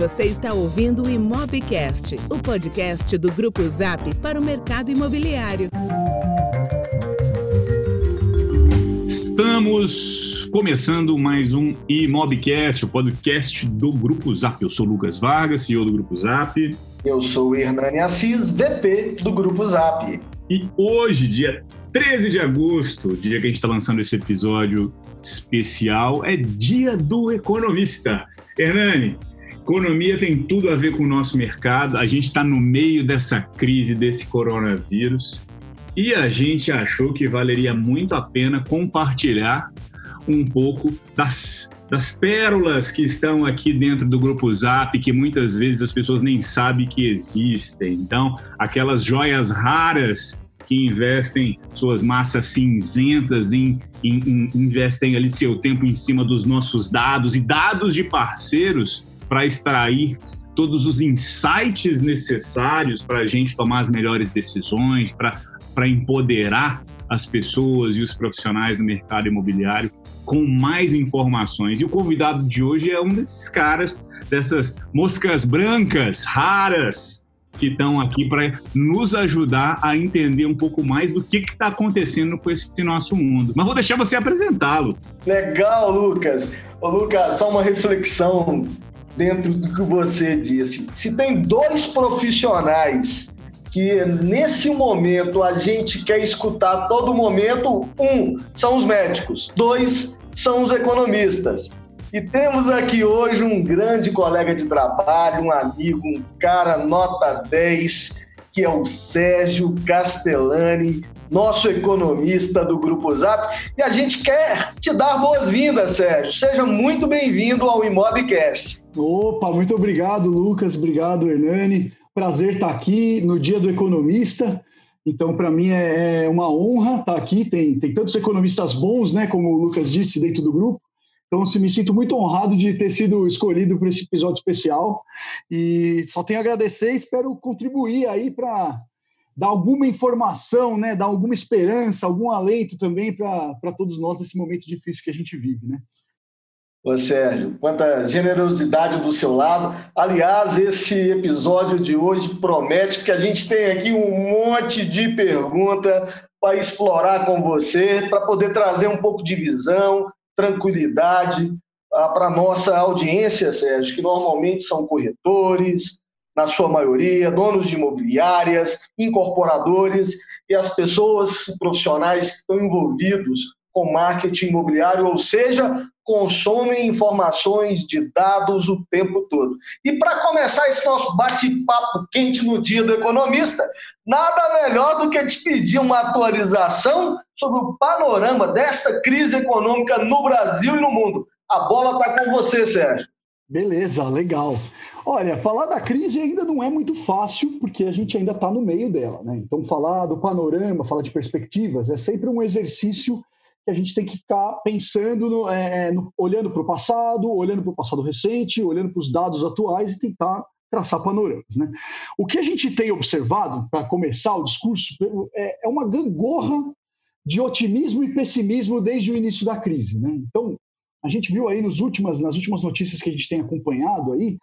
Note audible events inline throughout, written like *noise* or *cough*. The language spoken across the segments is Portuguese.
Você está ouvindo o Imobcast, o podcast do Grupo Zap para o mercado imobiliário. Estamos começando mais um Imobcast, o podcast do Grupo Zap. Eu sou Lucas Vargas, CEO do Grupo Zap. Eu sou o Hernani Assis, VP do Grupo Zap. E hoje, dia 13 de agosto, dia que a gente está lançando esse episódio especial, é Dia do Economista. Hernani, Economia tem tudo a ver com o nosso mercado. A gente está no meio dessa crise, desse coronavírus, e a gente achou que valeria muito a pena compartilhar um pouco das, das pérolas que estão aqui dentro do grupo Zap, que muitas vezes as pessoas nem sabem que existem. Então, aquelas joias raras que investem suas massas cinzentas, em, em, em, investem ali seu tempo em cima dos nossos dados e dados de parceiros para extrair todos os insights necessários para a gente tomar as melhores decisões, para empoderar as pessoas e os profissionais do mercado imobiliário com mais informações. E o convidado de hoje é um desses caras, dessas moscas brancas raras que estão aqui para nos ajudar a entender um pouco mais do que está acontecendo com esse nosso mundo. Mas vou deixar você apresentá-lo. Legal, Lucas. Ô, Lucas, só uma reflexão dentro do que você disse. Se tem dois profissionais que nesse momento a gente quer escutar a todo momento, um são os médicos, dois são os economistas. E temos aqui hoje um grande colega de trabalho, um amigo, um cara nota 10, que é o Sérgio Castellani, nosso economista do Grupo Zap. E a gente quer te dar boas-vindas, Sérgio. Seja muito bem-vindo ao Imobcast. Opa, muito obrigado, Lucas. Obrigado, Hernani. Prazer estar aqui no Dia do Economista. Então, para mim é, é uma honra estar aqui. Tem, tem tantos economistas bons, né, como o Lucas disse, dentro do grupo. Então, assim, me sinto muito honrado de ter sido escolhido para esse episódio especial. E só tenho a agradecer espero contribuir aí para dar alguma informação, né, dar alguma esperança, algum alento também para todos nós nesse momento difícil que a gente vive, né? Ô Sérgio, quanta generosidade do seu lado. Aliás, esse episódio de hoje promete que a gente tem aqui um monte de pergunta para explorar com você, para poder trazer um pouco de visão, tranquilidade ah, para a nossa audiência, Sérgio, que normalmente são corretores, na sua maioria, donos de imobiliárias, incorporadores e as pessoas profissionais que estão envolvidos com marketing imobiliário, ou seja, consomem informações de dados o tempo todo. E para começar esse nosso bate-papo quente no dia do economista, nada melhor do que te pedir uma atualização sobre o panorama dessa crise econômica no Brasil e no mundo. A bola está com você, Sérgio. Beleza, legal. Olha, falar da crise ainda não é muito fácil, porque a gente ainda está no meio dela, né? Então, falar do panorama, falar de perspectivas, é sempre um exercício que a gente tem que ficar pensando, no, é, é no, olhando para o passado, olhando para o passado recente, olhando para os dados atuais e tentar traçar panoramas. Né? O que a gente tem observado, para começar o discurso, é, é uma gangorra de otimismo e pessimismo desde o início da crise. Né? Então, a gente viu aí nos últimas, nas últimas notícias que a gente tem acompanhado aí,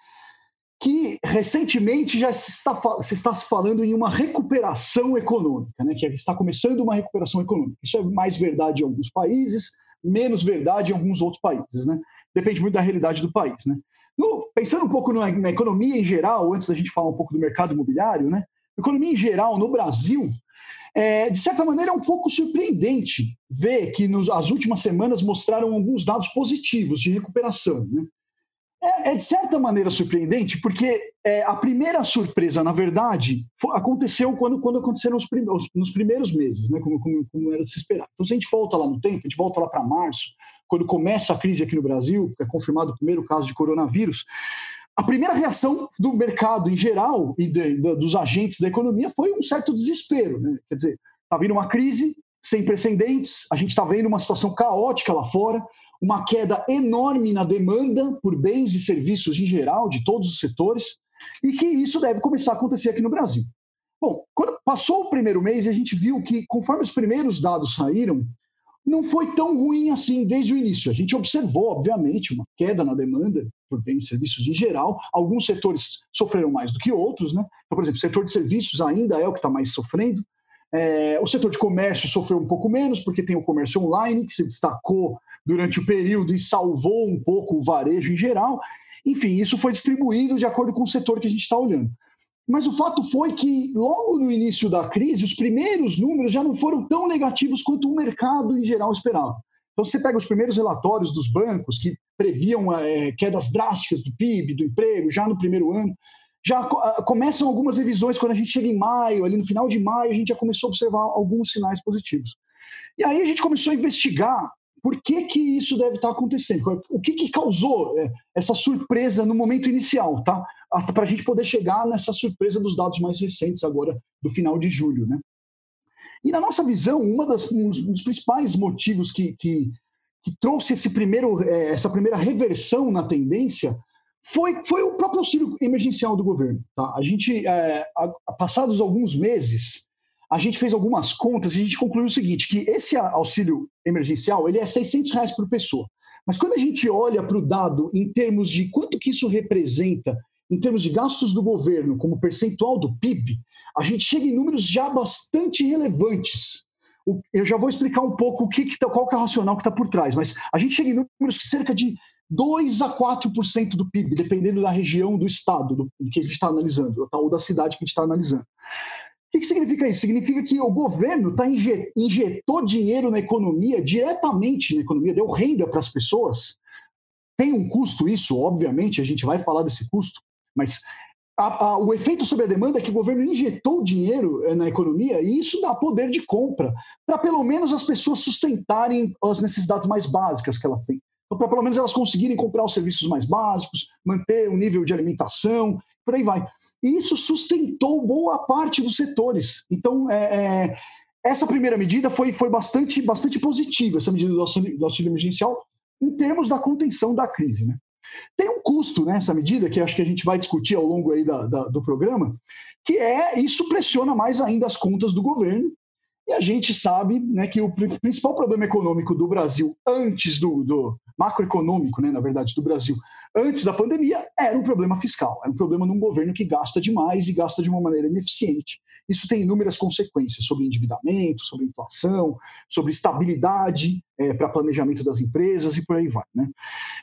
que recentemente já se está, se está falando em uma recuperação econômica, né? que está começando uma recuperação econômica. Isso é mais verdade em alguns países, menos verdade em alguns outros países. Né? Depende muito da realidade do país. Né? No, pensando um pouco na, na, economia em geral, antes da gente falar um pouco do mercado imobiliário, né? economia em geral no Brasil, é, de certa maneira, é um pouco surpreendente ver que nos, as últimas semanas mostraram alguns dados positivos de recuperação. Né? É, é, de certa maneira surpreendente, porque é, a primeira surpresa, na verdade, foi, aconteceu quando, quando aconteceram os prim, nos primeiros meses, né, como, como, como, era de se esperar. Então, se a gente volta lá no tempo, a gente volta lá para março, quando começa a crise aqui no Brasil, é confirmado o primeiro caso de coronavírus, a primeira reação do mercado em geral e de, de, dos agentes da economia foi um certo desespero. Né? Quer dizer, está vindo uma crise sem precedentes, a gente está vendo uma situação caótica lá fora, uma queda enorme na demanda por bens e serviços em geral, de todos os setores, e que isso deve começar a acontecer aqui no Brasil. Bom, quando passou o primeiro mês, a gente viu que, conforme os primeiros dados saíram, não foi tão ruim assim desde o início. A gente observou, obviamente, uma queda na demanda, por bens e serviços em geral. Alguns setores sofreram mais do que outros, né? Então, por exemplo, o setor de serviços ainda é o que está mais sofrendo. É, o setor de comércio sofreu um pouco menos, porque tem o comércio online, que se destacou durante o período e salvou um pouco o varejo em geral. Enfim, isso foi distribuído de acordo com o setor que a gente está olhando. Mas o fato foi que, logo no início da crise, os primeiros números já não foram tão negativos quanto o mercado em geral esperava. Então, você pega os primeiros relatórios dos bancos que previam é, quedas drásticas do PIB, do emprego, já no primeiro ano. Já uh, começam algumas revisões quando a gente chega em maio, ali no final de maio, a gente já começou a observar alguns sinais positivos. E aí a gente começou a investigar por que, que isso deve estar acontecendo, o que, que causou é, essa surpresa no momento inicial, tá? Para a gente poder chegar nessa surpresa dos dados mais recentes agora do final de julho, né? E na nossa visão, das, um dos principais motivos que, que, que trouxe primeiro, é, essa primeira reversão na tendência foi, foi o próprio auxílio emergencial do governo. Tá? A gente, é, a, passados alguns meses, a gente fez algumas contas e a gente concluiu o seguinte, que esse auxílio emergencial ele é 600 reais por pessoa. Mas quando a gente olha para o dado em termos de quanto que isso representa em termos de gastos do governo como percentual do PIB, a gente chega em números já bastante relevantes. Eu já vou explicar um pouco o que, que tá, qual que é o racional que está por trás, mas a gente chega em números que cerca de 2 a 4% do PIB, dependendo da região do estado do, que a gente está analisando, ou da cidade que a gente está analisando. O que, que, significa isso? Significa que o governo tá injetou dinheiro na economia, diretamente na economia, deu renda para as pessoas. Tem um custo isso, obviamente, a gente vai falar desse custo, mas a, a, o efeito sobre a demanda é que o governo injetou dinheiro eh, na economia e isso dá poder de compra para pelo menos as pessoas sustentarem as necessidades mais básicas que elas têm. Então, para pelo menos elas conseguirem comprar os serviços mais básicos, manter o um nível de alimentação, por aí vai. E isso sustentou boa parte dos setores. Então, é, é, essa primeira medida foi, foi bastante, bastante positiva, essa medida do auxílio, do auxílio emergencial, em termos da contenção da crise. Né? Tem um custo nessa medida, que acho que a gente vai discutir ao longo aí da, da, do programa, que é isso pressiona mais ainda as contas do governo. E a gente sabe né, que o principal problema econômico do Brasil antes do, do macroeconômico, né, na verdade, do Brasil, antes da pandemia, era um problema fiscal, era um problema num governo que gasta demais e gasta de uma maneira ineficiente. Isso tem inúmeras consequências sobre endividamento, sobre inflação, sobre estabilidade é, para planejamento das empresas e por aí vai. Né?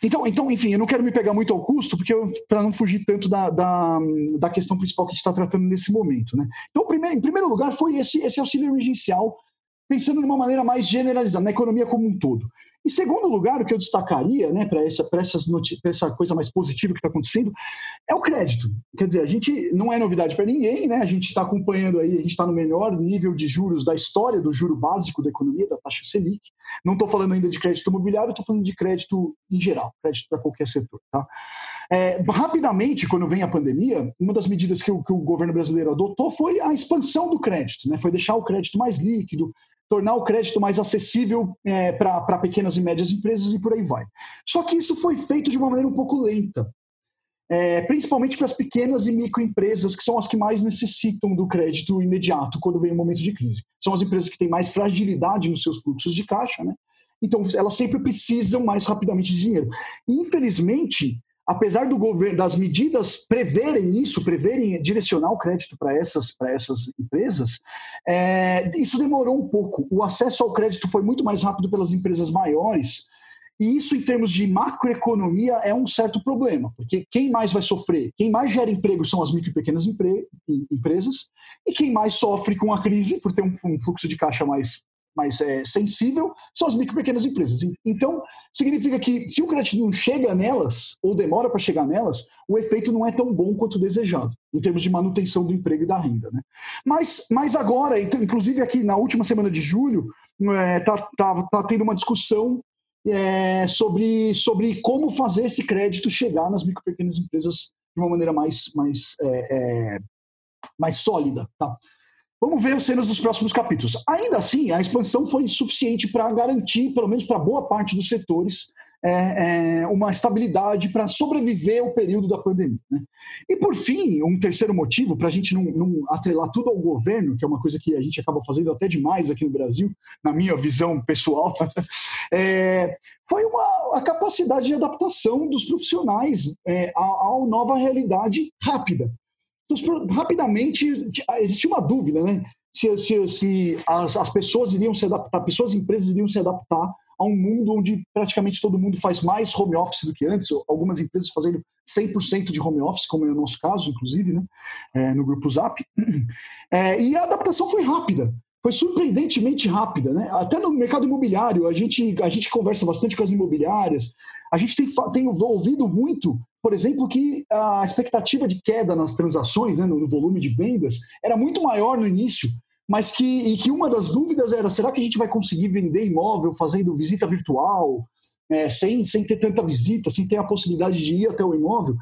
Então, então, enfim, eu não quero me pegar muito ao custo, porque para não fugir tanto da, da, da, questão principal que a gente está tratando nesse momento. Né? Então, primeiro, em primeiro lugar, foi esse, esse auxílio emergencial, pensando de uma maneira mais generalizada, na economia como um todo. Em segundo lugar, o que eu destacaria né, para essa, essa coisa mais positiva que está acontecendo é o crédito. Quer dizer, a gente não é novidade para ninguém, né? a gente está acompanhando aí, a gente está no melhor nível de juros da história do juro básico da economia, da taxa Selic. Não estou falando ainda de crédito imobiliário, estou falando de crédito em geral, crédito para qualquer setor. Tá? É, rapidamente, quando vem a pandemia, uma das medidas que o, que o governo brasileiro adotou foi a expansão do crédito, né? foi deixar o crédito mais líquido, tornar o crédito mais acessível é, para pequenas e médias empresas e por aí vai. Só que isso foi feito de uma maneira um pouco lenta, é, principalmente para as pequenas e microempresas, que são as que mais necessitam do crédito imediato quando vem um momento de crise. São as empresas que têm mais fragilidade nos seus fluxos de caixa, né? Então, elas sempre precisam mais rapidamente de dinheiro. Infelizmente, apesar do governo, das medidas preverem isso, preverem direcionar o crédito para essas, essas empresas, é, isso demorou um pouco. O acesso ao crédito foi muito mais rápido pelas empresas maiores, e isso, em termos de macroeconomia, é um certo problema, porque quem mais vai sofrer, quem mais gera emprego são as micro e pequenas empre empresas, e quem mais sofre com a crise, por ter um fluxo de caixa mais mais é, sensível são as micro e pequenas empresas. Então, significa que se o crédito não chega nelas, ou demora para chegar nelas, o efeito não é tão bom quanto desejado, em termos de manutenção do emprego e da renda. Né? Mas, mas agora, então, inclusive aqui na última semana de julho, está é, tá, tá, tá tendo uma discussão é, sobre, sobre como fazer esse crédito chegar nas micro e pequenas empresas de uma maneira mais, mais, é, é mais sólida. Tá? Vamos ver as cenas dos próximos capítulos. Ainda assim, a expansão foi suficiente para garantir, pelo menos para boa parte dos setores, é, é, uma estabilidade para sobreviver ao período da pandemia. Né? E, por fim, um terceiro motivo, para a gente não, não, atrelar tudo ao governo, que é uma coisa que a gente acaba fazendo até demais aqui no Brasil, na minha visão pessoal, *laughs* É, foi uma, a capacidade de adaptação dos profissionais é, à, à nova realidade rápida. Então, rapidamente, existia uma dúvida, né? Se, se, se as, as pessoas iriam se adaptar, pessoas e empresas iriam se adaptar a um mundo onde praticamente todo mundo faz mais home office do que antes, algumas empresas fazendo 100% de home office, como é o nosso caso, inclusive, né, é, no Grupo Zap. É, e a adaptação foi rápida, foi surpreendentemente rápida. Né? Até no mercado imobiliário, a gente, a gente conversa bastante com as imobiliárias, a gente tem, tem ouvido muito, por exemplo, que a expectativa de queda nas transações, né, no, volume de vendas, era muito maior no início, mas que, e que uma das dúvidas era: será que a gente vai conseguir vender imóvel fazendo visita virtual, é, sem, sem ter tanta visita, sem ter a possibilidade de ir até o imóvel?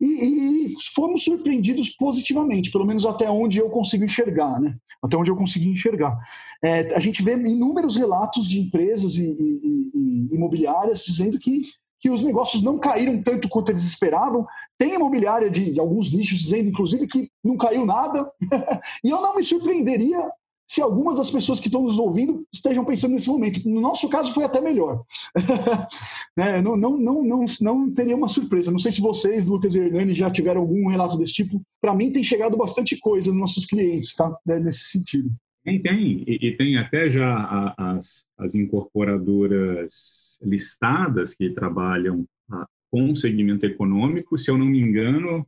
E, e, fomos surpreendidos positivamente, pelo menos até onde eu consigo enxergar, né? Até onde eu consegui enxergar. É, a gente vê inúmeros relatos de empresas e, e, e imobiliárias dizendo que que os negócios não caíram tanto quanto eles esperavam. Tem imobiliária de alguns nichos dizendo, inclusive, que não caiu nada. *laughs* e eu não me surpreenderia se algumas das pessoas que estão nos ouvindo estejam pensando nesse momento. No nosso caso, foi até melhor. *laughs* né? não, não, não, não, não teria uma surpresa. Não sei se vocês, Lucas e Hernani, já tiveram algum relato desse tipo. Para mim, tem chegado bastante coisa nos nossos clientes, tá? Né, nesse sentido. Tem, tem. E, e tem até já a, as, as incorporadoras listadas que trabalham a, com o segmento econômico, se eu não me engano,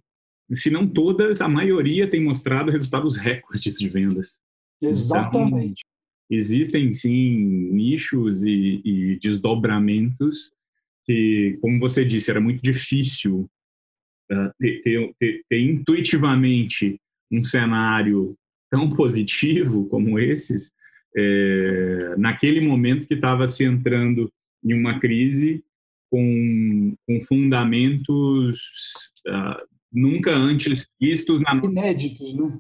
se não todas, a maioria tem mostrado resultados recordes de vendas. Exatamente. Então, existem, sim, nichos e, e desdobramentos que, como você disse, era muito difícil uh, ter, ter, ter, ter intuitivamente um cenário tão *laughs* positivo como esses, é, naquele momento que estava se entrando em uma crise com, com fundamentos uh, nunca antes vistos na... inéditos, né?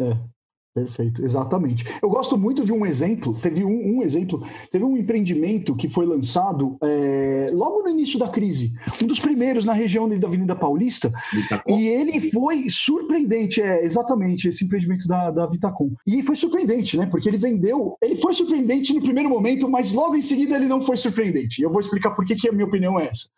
É. Perfeito, exatamente. Eu gosto muito de um exemplo. Teve um, um exemplo, teve um empreendimento que foi lançado é, logo no início da crise, um dos primeiros na região da Avenida Paulista, Vitacom. e ele foi surpreendente, é exatamente esse empreendimento da, da Vitacom. E foi surpreendente, né? Porque ele vendeu, ele foi surpreendente no primeiro momento, mas logo em seguida ele não foi surpreendente. Eu vou explicar por que, que a minha opinião é essa.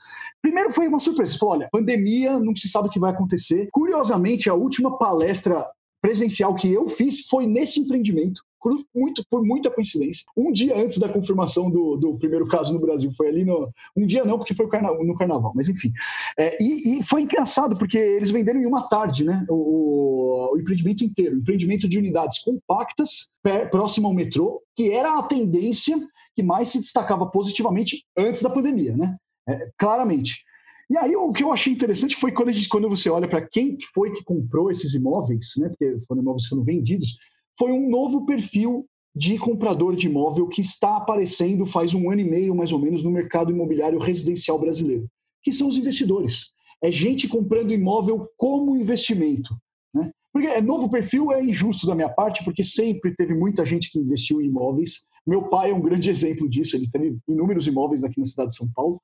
Primeiro foi uma surpresa. Falou, olha, pandemia, não se sabe o que vai acontecer. Curiosamente, a última palestra presencial que eu fiz foi nesse empreendimento, por, muito, por muita coincidência. Um dia antes da confirmação do, do primeiro caso no Brasil. Foi ali no. Um dia não, porque foi no carnaval, mas enfim. É, e, e, foi engraçado, porque eles venderam em uma tarde, né? O, o empreendimento inteiro. Empreendimento de unidades compactas, próximo ao metrô, que era a tendência que mais se destacava positivamente antes da pandemia, né? É, claramente. E aí o que eu achei interessante foi quando, gente, quando você olha para quem foi que comprou esses imóveis, né, porque foram imóveis que foram vendidos, foi um novo perfil de comprador de imóvel que está aparecendo faz um ano e meio, mais ou menos, no mercado imobiliário residencial brasileiro, que são os investidores. É gente comprando imóvel como investimento. Né? Porque é novo perfil é injusto da minha parte, porque sempre teve muita gente que investiu em imóveis. Meu pai é um grande *laughs* exemplo disso, ele teve inúmeros imóveis aqui na cidade de São Paulo.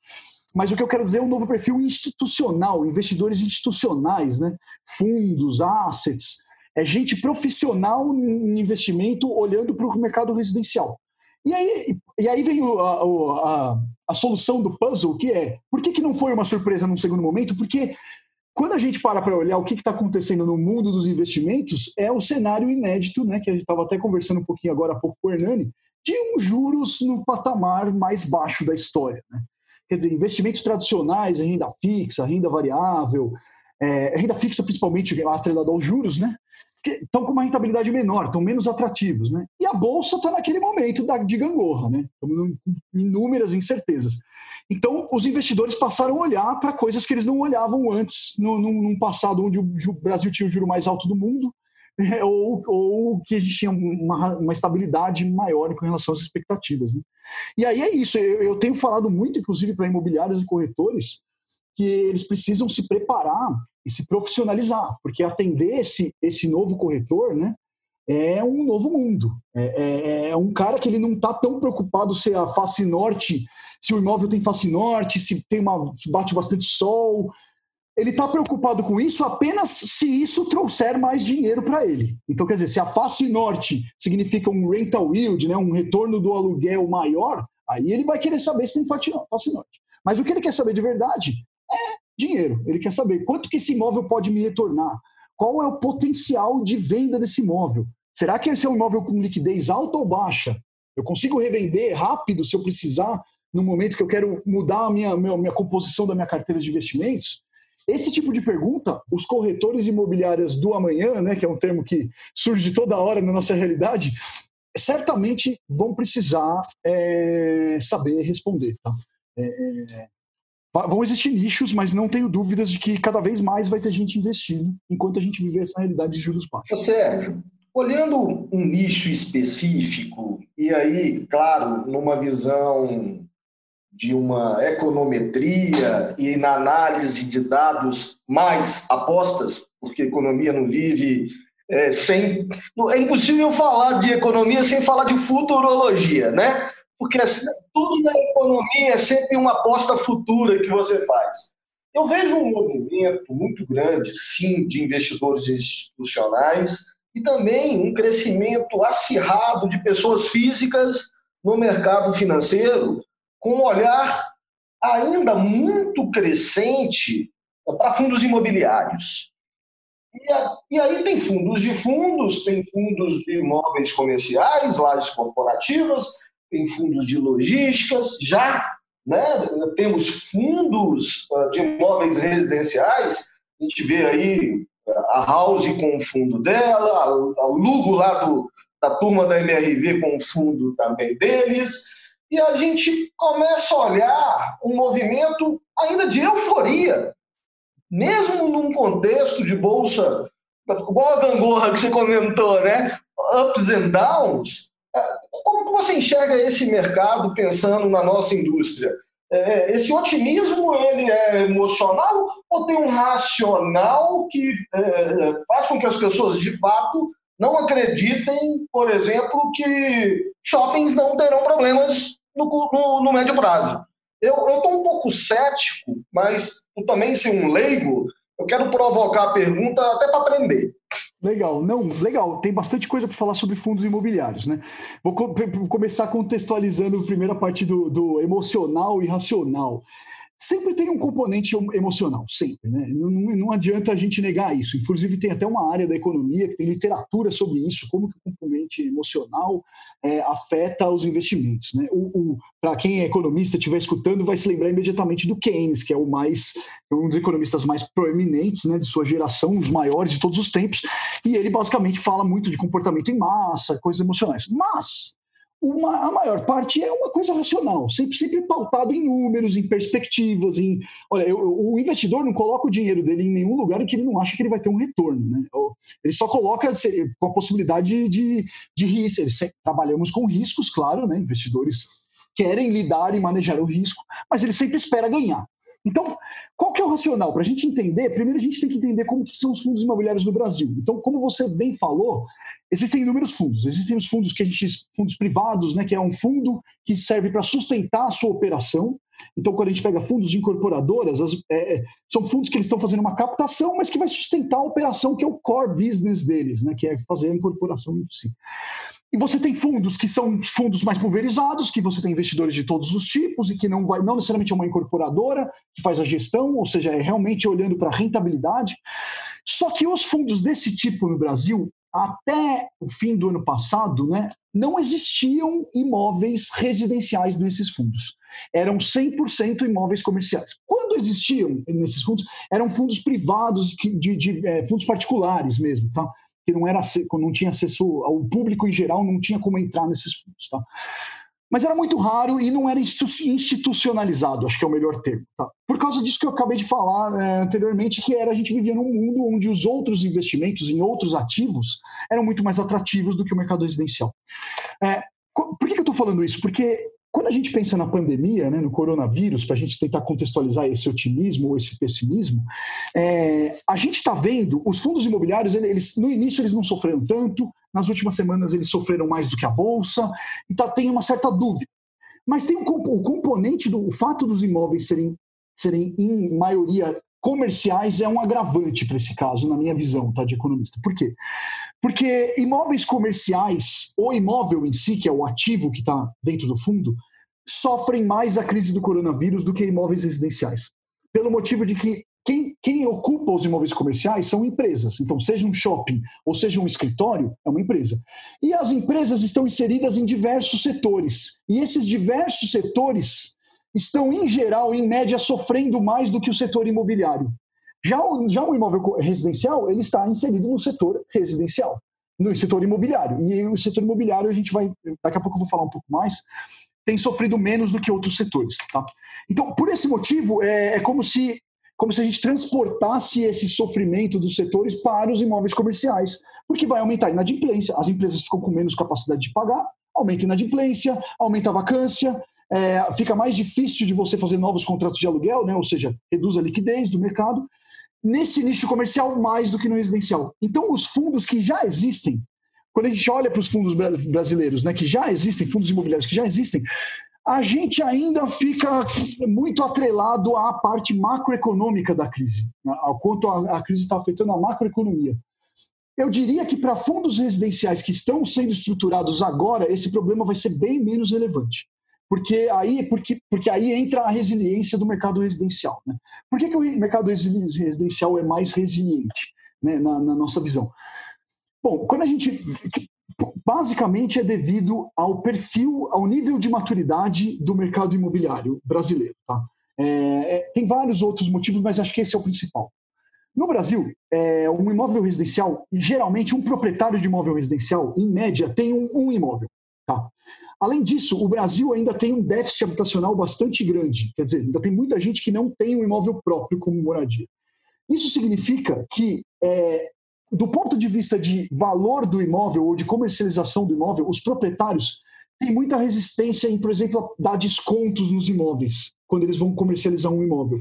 Mas o que eu quero dizer é um novo perfil institucional, investidores institucionais, né? fundos, assets, é gente profissional em investimento olhando para o mercado residencial. E aí, e aí vem a, a, a, solução do puzzle, que é por que, que não foi uma surpresa num segundo momento? Porque quando a gente para para olhar o que está acontecendo no mundo dos investimentos, é o cenário inédito, né, que a gente estava até conversando um pouquinho agora há pouco com o Hernani, de um juros no patamar mais baixo da história. Né? Quer dizer, investimentos tradicionais, renda fixa, renda variável, é, renda fixa principalmente atrelada aos juros, né? Estão com uma rentabilidade menor, estão menos atrativos, né? E a bolsa está naquele momento da, de gangorra, né? Estamos inúmeras incertezas. Então, os investidores passaram a olhar para coisas que eles não olhavam antes, no, num, num passado onde o Brasil tinha o juro mais alto do mundo, *laughs* ou, ou que a gente tinha uma, uma estabilidade maior com relação às expectativas. Né? E aí é isso, eu, eu tenho falado muito, inclusive, para imobiliários e corretores, que eles precisam se preparar e se profissionalizar, porque atender esse, esse novo corretor, né, é um novo mundo. É, é, é um cara que ele não está tão preocupado se a face norte, se o imóvel tem face norte, se tem uma se bate bastante sol, ele está preocupado com isso apenas se isso trouxer mais dinheiro para ele. Então, quer dizer, se a face norte significa um rental yield, né, um retorno do aluguel maior, Aí ele vai querer saber se tem fascinante. Mas o que ele quer saber de verdade é dinheiro. Ele quer saber quanto que esse imóvel pode me retornar. Qual é o potencial de venda desse imóvel? Será que esse é um imóvel com liquidez alta ou baixa? Eu consigo revender rápido se eu precisar no momento que eu quero mudar a minha, minha, minha composição da minha carteira de investimentos? Esse tipo de pergunta, os corretores imobiliários do amanhã, né, que é um termo que surge toda hora na nossa realidade, certamente vão precisar é, saber responder. Tá? É, vão existir nichos, mas não tenho dúvidas de que cada vez mais vai ter gente investindo enquanto a gente viver essa realidade de juros baixos. Sérgio, olhando um nicho específico, e aí, claro, numa visão de uma econometria e na análise de dados mais apostas, porque economia não vive é, sem. É impossível falar de economia sem falar de futurologia, né? Porque assim, tudo na economia é sempre uma aposta futura que você faz. Eu vejo um movimento muito grande, sim, de investidores institucionais e também um crescimento acirrado de pessoas físicas no mercado financeiro com um olhar ainda muito crescente para fundos imobiliários. E, e, aí tem fundos de fundos, tem fundos de imóveis comerciais, lajes corporativas, tem fundos de logísticas, já né, temos fundos ah, de imóveis residenciais, a gente vê aí a House com o fundo dela, a Lugo lá do, da turma da MRV com o fundo também deles, e a gente começa a olhar um movimento ainda de euforia, mesmo num contexto de bolsa, igual a gangorra que você comentou, né? Ups and downs. É, como você enxerga esse mercado pensando na nossa indústria? É, esse otimismo ele é emocional ou tem um racional que é, faz com que as pessoas de fato não acreditem, por exemplo, que shoppings não terão problemas no, no, no médio prazo. Eu estou um pouco cético, mas também ser um leigo, eu quero provocar a pergunta até para aprender. Legal, não, legal. Tem bastante coisa para falar sobre fundos imobiliários, né? Vou, co começar contextualizando a primeira parte do, do emocional e racional sempre tem um componente emocional, sempre, né? Não, não, adianta a gente negar isso. Inclusive, tem até uma área da economia que tem literatura sobre isso, como que o componente emocional é, afeta os investimentos. Né? Para quem é economista estiver escutando, vai se lembrar imediatamente do Keynes, que é o mais um dos economistas mais proeminentes né, de sua geração, um dos maiores de todos os tempos, e ele basicamente fala muito de comportamento em massa, coisas emocionais. Mas uma, a maior parte é uma coisa racional, sempre, sempre pautado em números, em perspectivas, em. Olha, eu, o investidor não coloca o dinheiro dele em nenhum lugar em que ele não acha que ele vai ter um retorno. Né? Ele só coloca com a possibilidade de, de risco. Trabalhamos com riscos, claro, né? investidores querem lidar e manejar o risco, mas ele sempre espera ganhar. Então, qual que é o racional? Para a gente entender, primeiro a gente tem que entender como que são os fundos imobiliários no Brasil. Então, como você bem falou, existem inúmeros fundos. Existem os fundos que a gente fundos privados, né, que é um fundo que serve para sustentar a sua operação. Então, quando a gente pega fundos de incorporadoras, as, é, é são fundos que eles estão fazendo uma captação, mas que vai sustentar a operação que é o core business deles, né, que é fazer a incorporação em si. E você tem fundos que são fundos mais pulverizados, que você tem investidores de todos os tipos e que não vai, não necessariamente é uma incorporadora que faz a gestão, ou seja, é realmente olhando para a rentabilidade. Só que os fundos desse tipo no Brasil, até o fim do ano passado, né, não existiam imóveis residenciais nesses fundos. Eram 100% imóveis comerciais. Quando existiam nesses fundos, eram fundos privados, de, de, é, fundos particulares mesmo, tá? que não era não tinha acesso ao público em geral, não tinha como entrar nesses fundos, tá? Mas era muito raro e não era institucionalizado, acho que é o melhor termo. Tá? Por causa disso que eu acabei de falar é, anteriormente, que era a gente vivia num mundo onde os outros investimentos em outros ativos eram muito mais atrativos do que o mercado residencial. É, por que, que eu estou falando isso? Porque quando a gente pensa na pandemia, né, no coronavírus, para a gente tentar contextualizar esse otimismo ou esse pessimismo, é, a gente está vendo os fundos imobiliários, eles, no início eles não sofreram tanto, nas últimas semanas eles sofreram mais do que a bolsa, então tem uma certa dúvida. Mas tem um, o componente do o fato dos imóveis serem, serem em maioria comerciais é um agravante para esse caso, na minha visão, tá, de economista. Por quê? Porque imóveis comerciais, ou imóvel em si, que é o ativo que está dentro do fundo, sofrem mais a crise do coronavírus do que imóveis residenciais. Pelo motivo de que quem, quem, ocupa os imóveis comerciais são empresas. Então, seja um shopping ou seja um escritório, é uma empresa. E as empresas estão inseridas em diversos setores. E esses diversos setores estão, em geral, em média, sofrendo mais do que o setor imobiliário. Já o, já o imóvel residencial, ele está inserido no setor residencial, no setor imobiliário. E o setor imobiliário, a gente vai, daqui a pouco eu vou falar um pouco mais, tem sofrido menos do que outros setores. Tá? Então, por esse motivo, é, é como se como se a gente transportasse esse sofrimento dos setores para os imóveis comerciais, porque vai aumentar a inadimplência, as empresas ficam com menos capacidade de pagar, aumenta a inadimplência, aumenta a vacância, é, fica mais difícil de você fazer novos contratos de aluguel, né? ou seja, reduz a liquidez do mercado, nesse nicho comercial mais do que no residencial. Então, os fundos que já existem, quando a gente olha para os fundos brasileiros, né, que já existem, fundos imobiliários que já existem, a gente ainda fica muito atrelado à parte macroeconômica da crise, né? ao quanto a, crise está afetando a macroeconomia. Eu diria que para fundos residenciais que estão sendo estruturados agora, esse problema vai ser bem menos relevante. Porque aí, porque, porque aí entra a resiliência do mercado residencial. Né? Por que, que o mercado residencial é mais resiliente né, na, na nossa visão? Bom, quando a gente basicamente é devido ao perfil, ao nível de maturidade do mercado imobiliário brasileiro. Tá? É, é, tem vários outros motivos, mas acho que esse é o principal. No Brasil, é, um imóvel residencial, geralmente um proprietário de imóvel residencial, em média, tem um, um imóvel. Tá? Além disso, o Brasil ainda tem um déficit habitacional bastante grande. Quer dizer, ainda tem muita gente que não tem um imóvel próprio como moradia. Isso significa que é, do ponto de vista de valor do imóvel ou de comercialização do imóvel, os proprietários têm muita resistência em, por exemplo, dar descontos nos imóveis, quando eles vão comercializar um imóvel.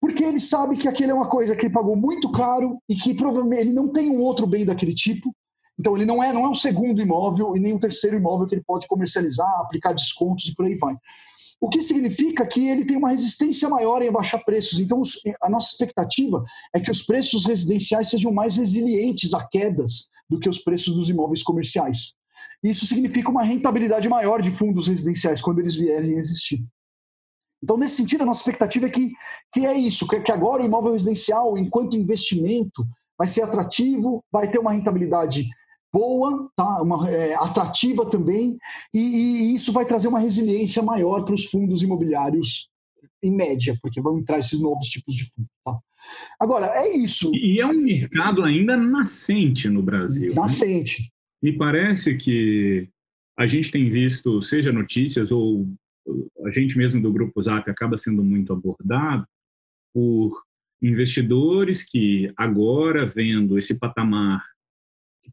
Porque ele sabe que aquele é uma coisa que ele pagou muito caro e que provavelmente ele não tem um outro bem daquele tipo. Então ele não é, não é um segundo imóvel e nem um terceiro imóvel que ele pode comercializar, aplicar descontos e por aí vai. O que significa que ele tem uma resistência maior em baixar preços. Então, a nossa expectativa é que os preços residenciais sejam mais resilientes a quedas do que os preços dos imóveis comerciais. Isso significa uma rentabilidade maior de fundos residenciais quando eles vierem a existir. Então, nesse sentido, a nossa expectativa é que, que é isso, que agora o imóvel residencial, enquanto investimento, vai ser atrativo, vai ter uma rentabilidade boa, tá? uma, é, atrativa também, e, e, isso vai trazer uma resiliência maior para os fundos imobiliários em média, porque vão entrar esses novos tipos de fundos. Tá? Agora, é isso. E é um mercado ainda nascente no Brasil. Né? Nascente. Né? Me parece que a gente tem visto, seja notícias ou a gente mesmo do Grupo Zap acaba sendo muito abordado por investidores que agora vendo esse patamar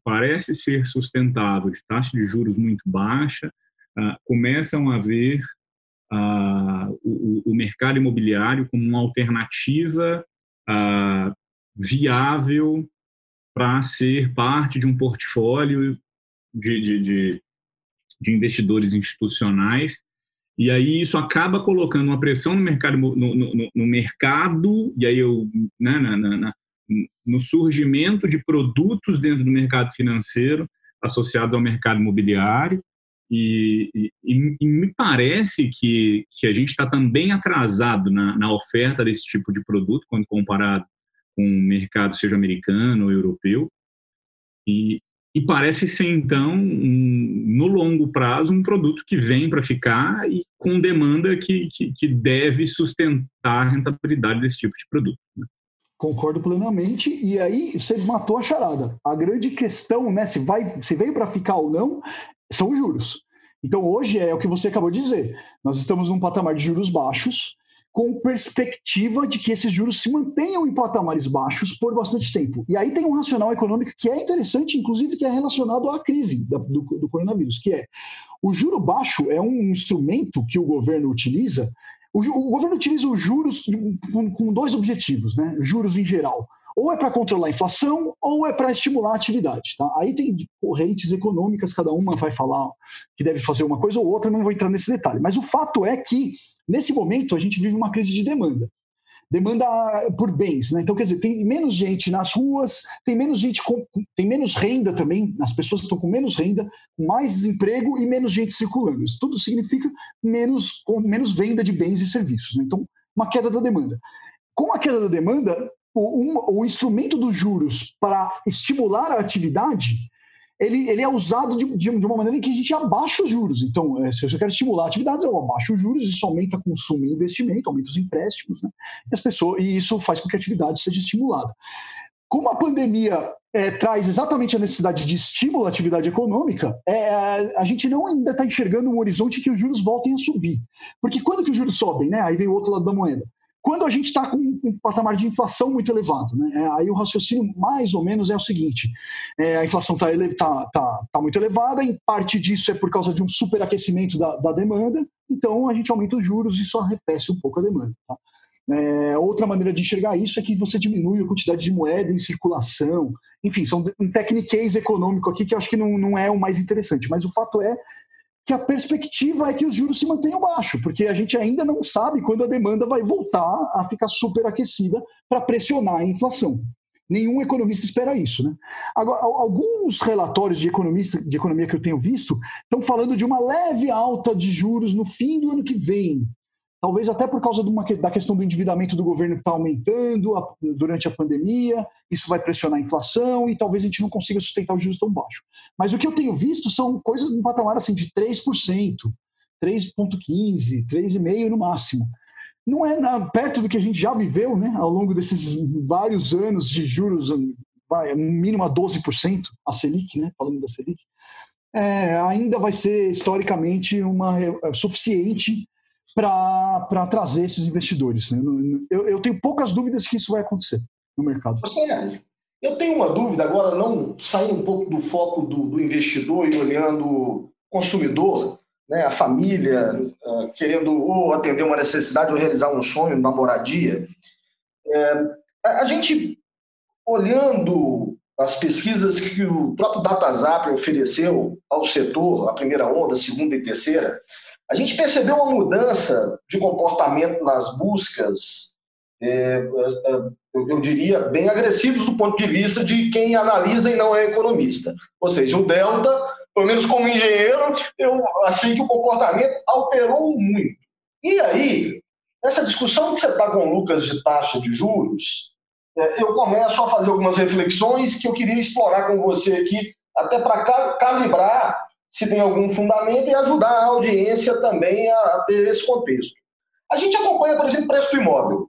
parece ser sustentável, de taxa de juros muito baixa, uh, começam a ver uh, o, mercado imobiliário como uma alternativa uh, viável para ser parte de um portfólio de, de, de, de, investidores institucionais. E aí isso acaba colocando uma pressão no mercado, no, no, no mercado e aí eu, né, na, na, no surgimento de produtos dentro do mercado financeiro associados ao mercado imobiliário. E, e, e me parece que, que a gente está também atrasado na, na oferta desse tipo de produto quando comparado com o mercado, seja americano ou europeu. E, e parece ser, então, um, no longo prazo, um produto que vem para ficar e com demanda que, que, que, deve sustentar a rentabilidade desse tipo de produto. Né? Concordo plenamente. E aí você matou a charada. A grande questão, né, se vai, se veio para ficar ou não, são os juros. Então hoje é o que você acabou de dizer. Nós estamos num patamar de juros baixos, com perspectiva de que esses juros se mantenham em patamares baixos por bastante tempo. E aí tem um racional econômico que é interessante, inclusive que é relacionado à crise do, do coronavírus, que é o juro baixo é um instrumento que o governo utiliza o, o governo utiliza os juros com, com dois objetivos, né? Juros em geral. Ou é para controlar a inflação, ou é para estimular a atividade. Tá? Aí tem correntes econômicas, cada uma vai falar que deve fazer uma coisa ou outra, não vou entrar nesse detalhe. Mas o fato é que, nesse momento, a gente vive uma crise de demanda. Demanda por bens, né? Então, quer dizer, tem menos gente nas ruas, tem menos gente com, tem menos renda também, as pessoas estão com menos renda, mais desemprego e menos gente circulando. Isso tudo significa menos, menos venda de bens e serviços. Né? Então, uma queda da demanda. Com a queda da demanda, o, um, o instrumento dos juros para estimular a atividade ele, ele é usado de, de, uma maneira em que a gente abaixa os juros. Então, é, se eu quero estimular atividades, eu abaixo os juros, isso aumenta consumo e investimento, aumenta os empréstimos, né? E, as pessoas, e isso faz com que a atividade seja estimulada. Como a pandemia é, traz exatamente a necessidade de estímulo à atividade econômica, é, a gente não ainda está enxergando um horizonte que os juros voltem a subir. Porque quando que os juros sobem, né? Aí vem o outro lado da moeda quando a gente está com um patamar de inflação muito elevado. Né? É, aí o raciocínio mais ou menos é o seguinte: é, a inflação está tá, tá, tá muito elevada, em parte disso é por causa de um superaquecimento da, da demanda, então a gente aumenta os juros e isso arrefece um pouco a demanda. Tá? É, outra maneira de enxergar isso é que você diminui a quantidade de moeda em circulação. Enfim, são um techniquez econômico aqui que eu acho que não, não é o mais interessante. Mas o fato é que a perspectiva é que os juros se mantenham baixos, porque a gente ainda não sabe quando a demanda vai voltar a ficar superaquecida para pressionar a inflação. Nenhum economista espera isso. Né? Agora, alguns relatórios de, economista, de economia que eu tenho visto estão falando de uma leve alta de juros no fim do ano que vem talvez até por causa uma, da questão do endividamento do governo que está aumentando a, durante a pandemia, isso vai pressionar a inflação e talvez a gente não consiga sustentar os juros tão baixos. Mas o que eu tenho visto são coisas no patamar assim de 3%, 3,15%, 3,5% no máximo. Não é na, perto do que a gente já viveu né, ao longo desses vários anos de juros, vai, mínimo a 12%, a Selic, né, falando da Selic, é, ainda vai ser historicamente uma, é, suficiente para trazer esses investidores. Né? Eu, eu, tenho poucas dúvidas que isso vai acontecer no mercado. Eu tenho uma dúvida agora, não saindo um pouco do foco do, do investidor e olhando o consumidor, né, a família, uh, querendo ou atender uma necessidade ou realizar um sonho na moradia. É, a, a gente, olhando as pesquisas que o próprio DataZap ofereceu ao setor, a primeira onda, a segunda e terceira, a gente percebeu uma mudança de comportamento nas buscas, é, é, é, eu diria, bem agressivos do ponto de vista de quem analisa e não é economista. Ou seja, o Delta, pelo menos como engenheiro, eu achei que o comportamento alterou muito. E aí, nessa discussão que você está com o Lucas de taxa de juros, eu começo a fazer algumas reflexões que eu queria explorar com você aqui, até para calibrar se tem algum fundamento e ajudar a audiência também a, a ter esse contexto. A gente acompanha, por exemplo, o preço do imóvel.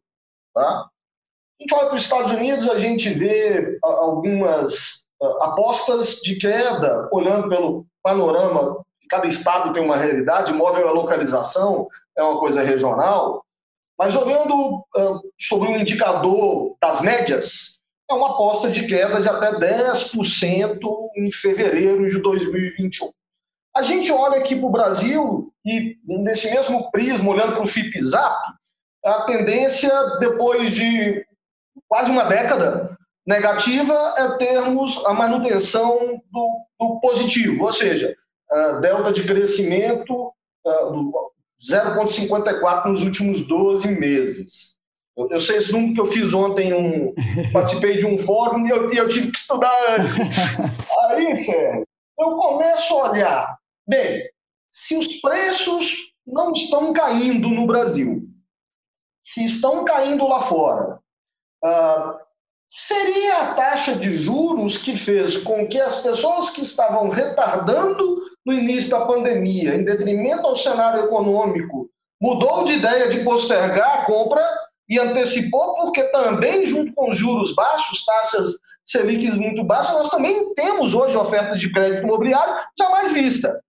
Tá? A gente olha para os Estados Unidos, a gente vê algumas apostas de queda, olhando pelo panorama, cada estado tem uma realidade, imóvel é localização, é uma coisa regional, mas olhando uh, sobre um indicador das médias, é uma aposta de queda de até 10% em fevereiro de 2021. A gente olha aqui para o Brasil e, nesse mesmo prisma, olhando para o FIPZAP, a tendência, depois de quase uma década negativa, é termos a manutenção do, do positivo, ou seja, delta de crescimento 0,54 nos últimos 12 meses. Eu, sei esse número que eu fiz ontem, um, *laughs* participei de um fórum e eu, eu tive que estudar antes. *laughs* Aí, Sérgio, eu começo a olhar Bem, se os preços não estão caindo no Brasil, se estão caindo lá fora, uh, seria a taxa de juros que fez com que as pessoas que estavam retardando no início da pandemia, em detrimento ao cenário econômico, mudou de ideia de postergar a compra e antecipou, porque também, junto com juros baixos, taxas Selic muito baixas, nós também temos hoje oferta de crédito imobiliário jamais vista.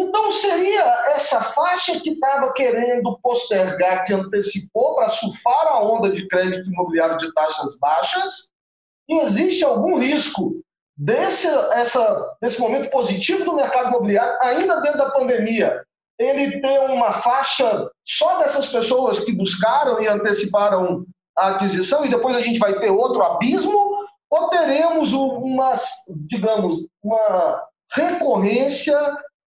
Então, seria essa faixa que estava querendo postergar, que antecipou para surfar a onda de crédito imobiliário de taxas baixas? E existe algum risco desse, essa, desse momento positivo do mercado imobiliário, ainda dentro da pandemia, ele ter uma faixa só dessas pessoas que buscaram e anteciparam a aquisição e depois a gente vai ter outro abismo? Ou teremos uma, digamos, uma recorrência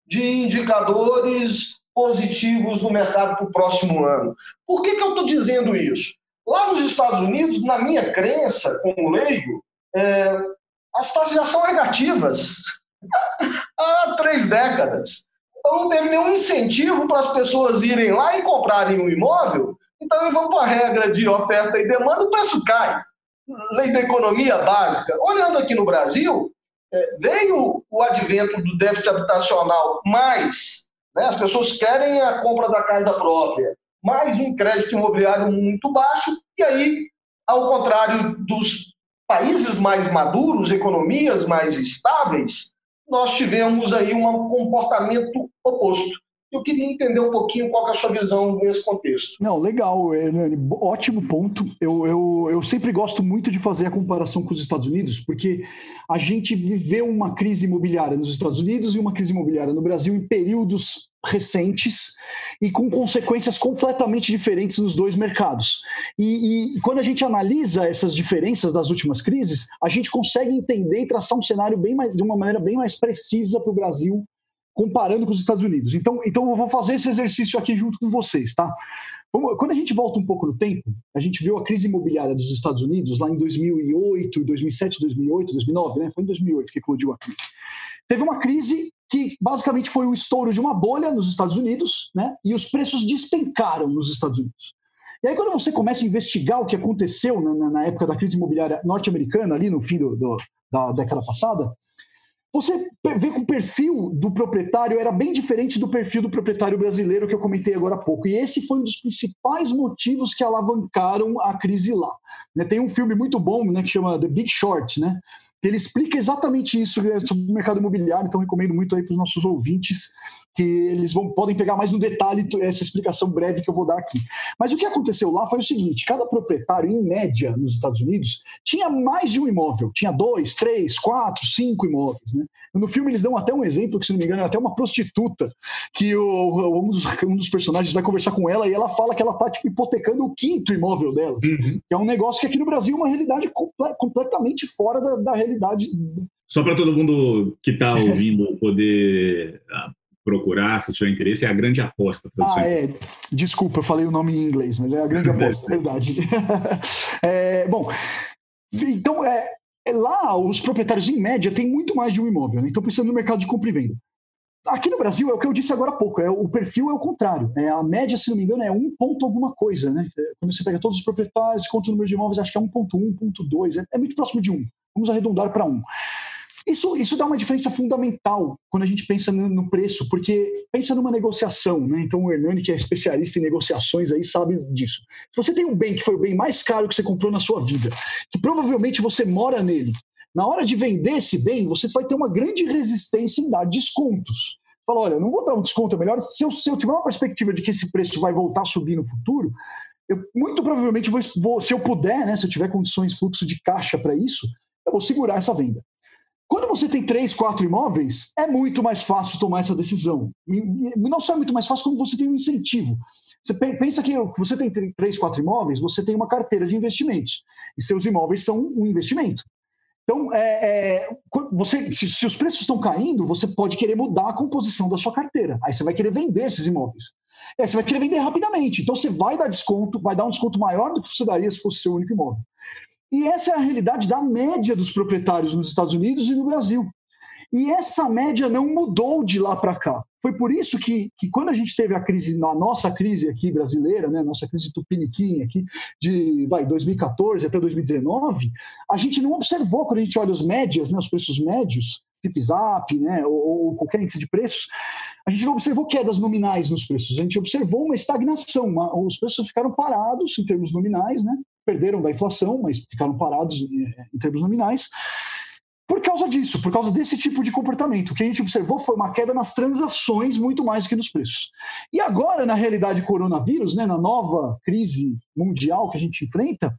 de indicadores positivos no mercado para o próximo ano. Por que, que eu estou dizendo isso? Lá nos Estados Unidos, na minha crença, como leigo, é, as taxas já são negativas *laughs* há três décadas. Então não teve nenhum incentivo para as pessoas irem lá e comprarem um imóvel. Então vamos para a regra de oferta e demanda, o preço cai. Lei da economia básica. Olhando aqui no Brasil, veio o advento do déficit habitacional mais, né, as pessoas querem a compra da casa própria, mais um crédito imobiliário muito baixo, e aí, ao contrário dos países mais maduros, economias mais estáveis, nós tivemos aí um comportamento oposto. Eu queria entender um pouquinho qual é a sua visão nesse contexto. Não, legal, Hernani. Ótimo ponto. Eu, eu, eu sempre gosto muito de fazer a comparação com os Estados Unidos, porque a gente viveu uma crise imobiliária nos Estados Unidos e uma crise imobiliária no Brasil em períodos recentes e com consequências completamente diferentes nos dois mercados. E, e, quando a gente analisa essas diferenças das últimas crises, a gente consegue entender e traçar um cenário bem mais, de uma maneira bem mais precisa para o Brasil comparando com os Estados Unidos. Então, então eu vou fazer esse exercício aqui junto com vocês, tá? Quando a gente volta um pouco no tempo, a gente viu a crise imobiliária dos Estados Unidos lá em 2008, 2007, 2008, 2009, né? Foi em 2008 que eclodiu a crise. Teve uma crise que basicamente foi o estouro de uma bolha nos Estados Unidos, né? E os preços despencaram nos Estados Unidos. E aí, quando você começa a investigar o que aconteceu na, na época da crise imobiliária norte-americana, ali no fim do, do, da década passada, você vê que o perfil do proprietário era bem diferente do perfil do proprietário brasileiro que eu comentei agora há pouco. E esse foi um dos principais motivos que alavancaram a crise lá. Né, tem um filme muito bom né, que chama The Big Short, né, ele explica exatamente isso né, sobre o mercado imobiliário. Então, recomendo muito aí para os nossos ouvintes que eles vão, podem pegar mais no detalhe essa explicação breve que eu vou dar aqui. Mas o que aconteceu lá foi o seguinte: cada proprietário, em média, nos Estados Unidos, tinha mais de um imóvel, tinha dois, três, quatro, cinco imóveis. Né? No filme eles dão até um exemplo, que se não me engano é até uma prostituta, que o, um, dos, um dos personagens vai conversar com ela e ela fala que ela tá tipo, hipotecando o quinto imóvel dela. Uhum. É um negócio que aqui no Brasil é uma realidade comple completamente fora da, da realidade. Só para todo mundo que está *laughs* ouvindo poder ah, procurar, se tiver interesse, é a grande aposta. Ah, é. Desculpa, eu falei o nome em inglês, mas é a grande *laughs* aposta, é verdade. *laughs* é, bom, então, é, Lá, os proprietários, em média, têm muito mais de um imóvel, né? então pensando no mercado de compra e venda. Aqui no Brasil, é o que eu disse agora há pouco, é, o perfil é o contrário. É, a média, se não me engano, é um ponto alguma coisa. Né? É, quando você pega todos os proprietários, conta o número de imóveis, acho que é 1.1, 1.2, é, é muito próximo de 1. Vamos arredondar para 1. Isso, isso dá uma diferença fundamental quando a gente pensa no, preço, porque pensa numa negociação, né? Então o Hernani, que é especialista em negociações, aí sabe disso. Se você tem um bem que foi o bem mais caro que você comprou na sua vida, que provavelmente você mora nele, na hora de vender esse bem, você vai ter uma grande resistência em dar descontos. Fala, olha, não vou dar um desconto, é melhor. Se eu, se eu tiver uma perspectiva de que esse preço vai voltar a subir no futuro, eu muito provavelmente vou, vou se eu puder, né, se eu tiver condições, fluxo de caixa para isso, eu vou segurar essa venda. Quando você tem três, quatro imóveis, é muito mais fácil tomar essa decisão. E não só é muito mais fácil, como você tem um incentivo. Você pensa que você tem três, quatro imóveis, você tem uma carteira de investimentos. E seus imóveis são um investimento. Então, é, é, você, se, se, os preços estão caindo, você pode querer mudar a composição da sua carteira. Aí você vai querer vender esses imóveis. É, você vai querer vender rapidamente. Então, você vai dar desconto, vai dar um desconto maior do que você daria se fosse seu único imóvel. E essa é a realidade da média dos proprietários nos Estados Unidos e no Brasil. E essa média não mudou de lá para cá. Foi por isso que, que quando a gente teve a crise, a nossa crise aqui brasileira, né, nossa crise tupiniquim aqui, de vai, 2014 até 2019, a gente não observou, quando a gente olha os médias, né, os preços médios, TipZap, né, ou, ou, qualquer índice de preços, a gente não observou quedas nominais nos preços, a gente observou uma estagnação, uma, os preços ficaram parados em termos nominais, né, perderam da inflação, mas ficaram parados em termos nominais. Por causa disso, por causa desse tipo de comportamento, o que a gente observou foi uma queda nas transações muito mais do que nos preços. E agora, na realidade coronavírus, né, na nova crise mundial que a gente enfrenta,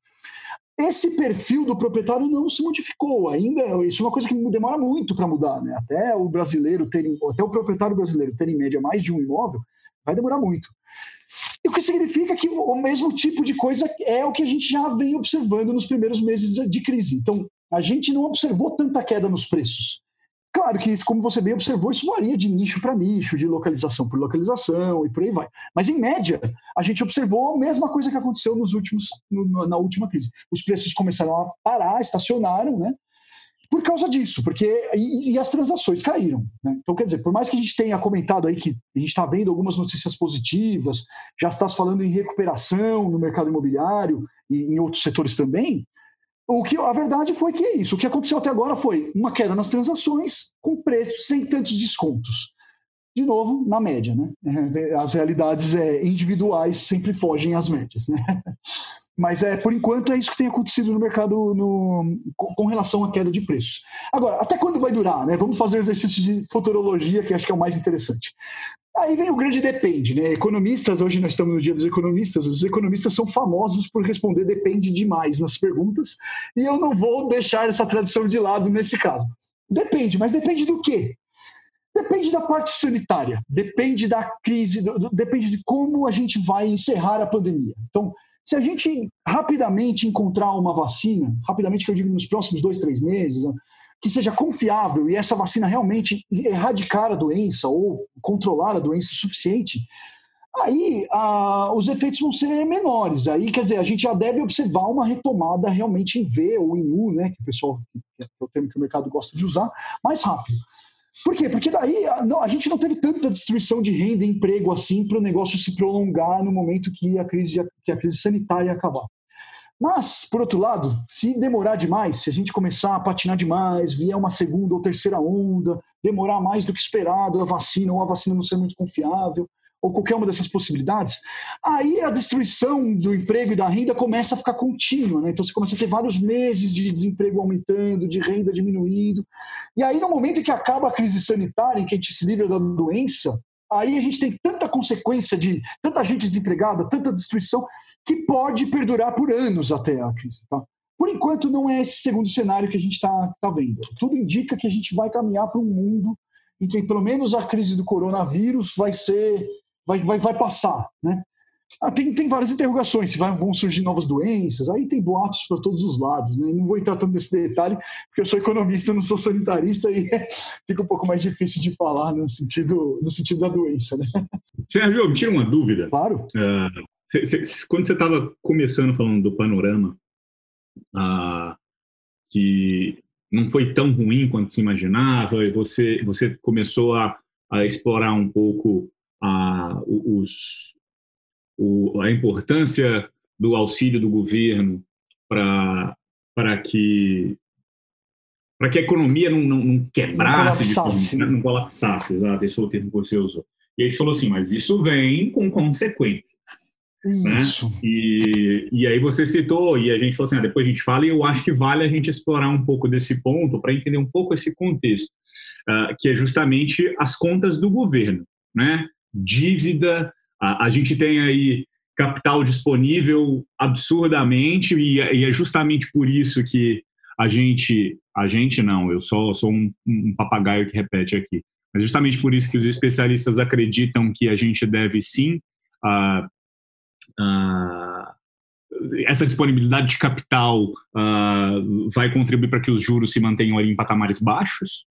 esse perfil do proprietário não se modificou ainda. Isso é uma coisa que demora muito para mudar, né? Até o brasileiro ter, até o proprietário brasileiro ter em média mais de um imóvel, vai demorar muito. O que significa que o mesmo tipo de coisa é o que a gente já vem observando nos primeiros meses de crise. Então, a gente não observou tanta queda nos preços. Claro que isso, como você bem observou, isso varia de nicho para nicho, de localização por localização e por aí vai. Mas em média, a gente observou a mesma coisa que aconteceu nos últimos, no, na última crise. Os preços começaram a parar, estacionaram, né? Por causa disso, porque e, e as transações caíram. Né? Então, quer dizer, por mais que a gente tenha comentado aí que a gente está vendo algumas notícias positivas, já está falando em recuperação no mercado imobiliário e em outros setores também, o que a verdade foi que é isso. O que aconteceu até agora foi uma queda nas transações com preços sem tantos descontos. De novo, na média, né? *laughs* As realidades é, individuais sempre fogem às médias, né? *laughs* Mas é por enquanto é isso que tem acontecido no mercado no, com relação à queda de preços. Agora, até quando vai durar? Né? Vamos fazer um exercício de futurologia, que acho que é o mais interessante. Aí vem o grande depende, né? Economistas, hoje nós estamos no dia dos economistas, os economistas são famosos por responder depende demais nas perguntas, e eu não vou deixar essa tradição de lado nesse caso. Depende, mas depende do quê? Depende da parte sanitária, depende da crise, depende de como a gente vai encerrar a pandemia. Então, se a gente rapidamente encontrar uma vacina, rapidamente que eu digo nos próximos dois, três meses, que seja confiável e essa vacina realmente erradicar a doença ou controlar a doença o suficiente, aí os efeitos vão ser menores. Aí, quer dizer, a gente já deve observar uma retomada realmente em V ou em U, né, que o pessoal, que é o termo que o mercado gosta de usar, mais rápido. Por quê? Porque daí a, não, a gente não teve tanta destruição de renda e emprego assim para o negócio se prolongar no momento que a crise, que a crise sanitária acabar. Mas, por outro lado, se demorar demais, se a gente começar a patinar demais, vier uma segunda ou terceira onda, demorar mais do que esperado a vacina, ou a vacina não ser muito confiável, ou qualquer uma dessas possibilidades, aí a destruição do emprego e da renda começa a ficar contínua. Né? Então você começa a ter vários meses de desemprego aumentando, de renda diminuindo. E aí, no momento em que acaba a crise sanitária, em que a gente se livra da doença, aí a gente tem tanta consequência de tanta gente desempregada, tanta destruição, que pode perdurar por anos até a crise. Tá? Por enquanto, não é esse segundo cenário que a gente está tá vendo. Tudo indica que a gente vai caminhar para um mundo em que, pelo menos, a crise do coronavírus vai ser, vai, vai, vai passar, né? Ah, tem, tem várias interrogações, se vão surgir novas doenças, aí tem boatos para todos os lados. Né? Não vou entrar tanto nesse detalhe, porque eu sou economista, não sou sanitarista, e *laughs* fica um pouco mais difícil de falar no sentido, no sentido da doença. Né? *laughs* Sérgio, me tira uma dúvida. Claro. Uh, Cê, cê, quando você estava começando falando do panorama, ah, que não foi tão ruim quanto se imaginava, e você, você começou a, a explorar um pouco a, os, o, a importância do auxílio do governo para que para que a economia não, não, não quebrasse, não colapsasse, de, não colapsasse, exato, esse foi o termo que você usou. E aí você falou assim, mas isso vem com consequências. Né? Isso. Né? E, e aí você citou, e a gente falou assim, ah, depois a gente fala, e eu acho que vale a gente explorar um pouco desse ponto para entender um pouco esse contexto, uh, que é justamente as contas do governo, né? Dívida, uh, a gente tem aí capital disponível absurdamente, e, e, é justamente por isso que a gente, a gente não, eu só sou um, um papagaio que repete aqui, mas justamente por isso que os especialistas acreditam que a gente deve sim uh, uh, essa disponibilidade de capital uh, vai contribuir para que os juros se mantenham ali em patamares baixos.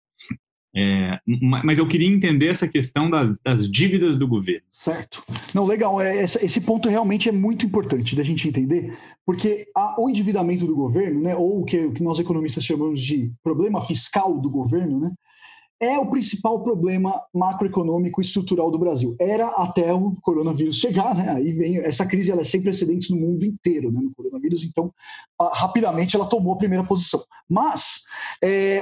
É, mas eu queria entender essa questão das, das, dívidas do governo. Certo. Não, legal. É, esse ponto realmente é muito importante da gente entender, porque a, o endividamento do governo, né, ou o que, o que nós economistas chamamos de problema fiscal do governo, né, é o principal problema macroeconômico e estrutural do Brasil. Era até o coronavírus chegar, né? Aí vem essa crise, ela é sem precedentes no mundo inteiro, né? No coronavírus, então rapidamente ela tomou a primeira posição. Mas é,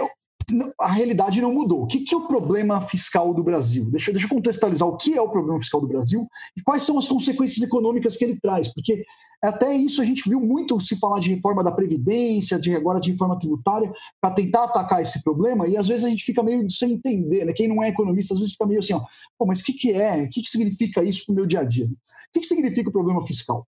a realidade não mudou. O que, que, é o problema fiscal do Brasil? Deixa, deixa eu contextualizar o que é o problema fiscal do Brasil e quais são as consequências econômicas que ele traz, porque até isso a gente viu muito se falar de reforma da Previdência, de agora de reforma tributária, para tentar atacar esse problema, e às vezes a gente fica meio sem entender, né? Quem não é economista às vezes fica meio assim, ó, Pô, mas o que, que é? O que, que significa isso para o meu dia a dia? O que, que significa o problema fiscal?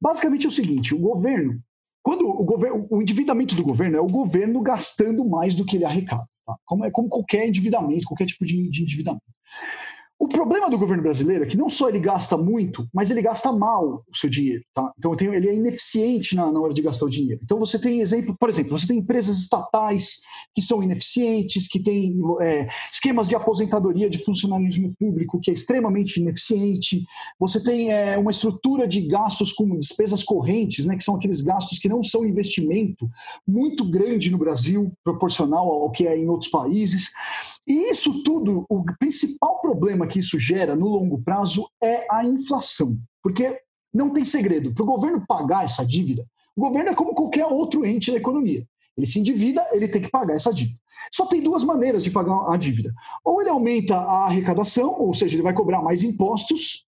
Basicamente é o seguinte: o governo, quando o governo, o endividamento do governo é o governo gastando mais do que ele arrecada, tá? como é como qualquer endividamento, qualquer tipo de, de endividamento. O problema do governo brasileiro é que não só ele gasta muito, mas ele gasta mal o seu dinheiro. Tá? Então ele é ineficiente na, na hora de gastar o dinheiro. Então você tem exemplo, por exemplo, você tem empresas estatais que que são ineficientes, que têm é, esquemas de aposentadoria de funcionalismo público que é extremamente ineficiente. Você tem é, uma estrutura de gastos com despesas correntes, né, que são aqueles gastos que não são investimento, muito grande no Brasil, proporcional ao que é em outros países. E isso tudo, o principal problema que isso gera no longo prazo é a inflação. Porque não tem segredo. Para o governo pagar essa dívida, o governo é como qualquer outro ente da economia. Ele se endivida, ele tem que pagar essa dívida. Só tem duas maneiras de pagar a dívida. Ou ele aumenta a arrecadação, ou seja, ele vai cobrar mais impostos,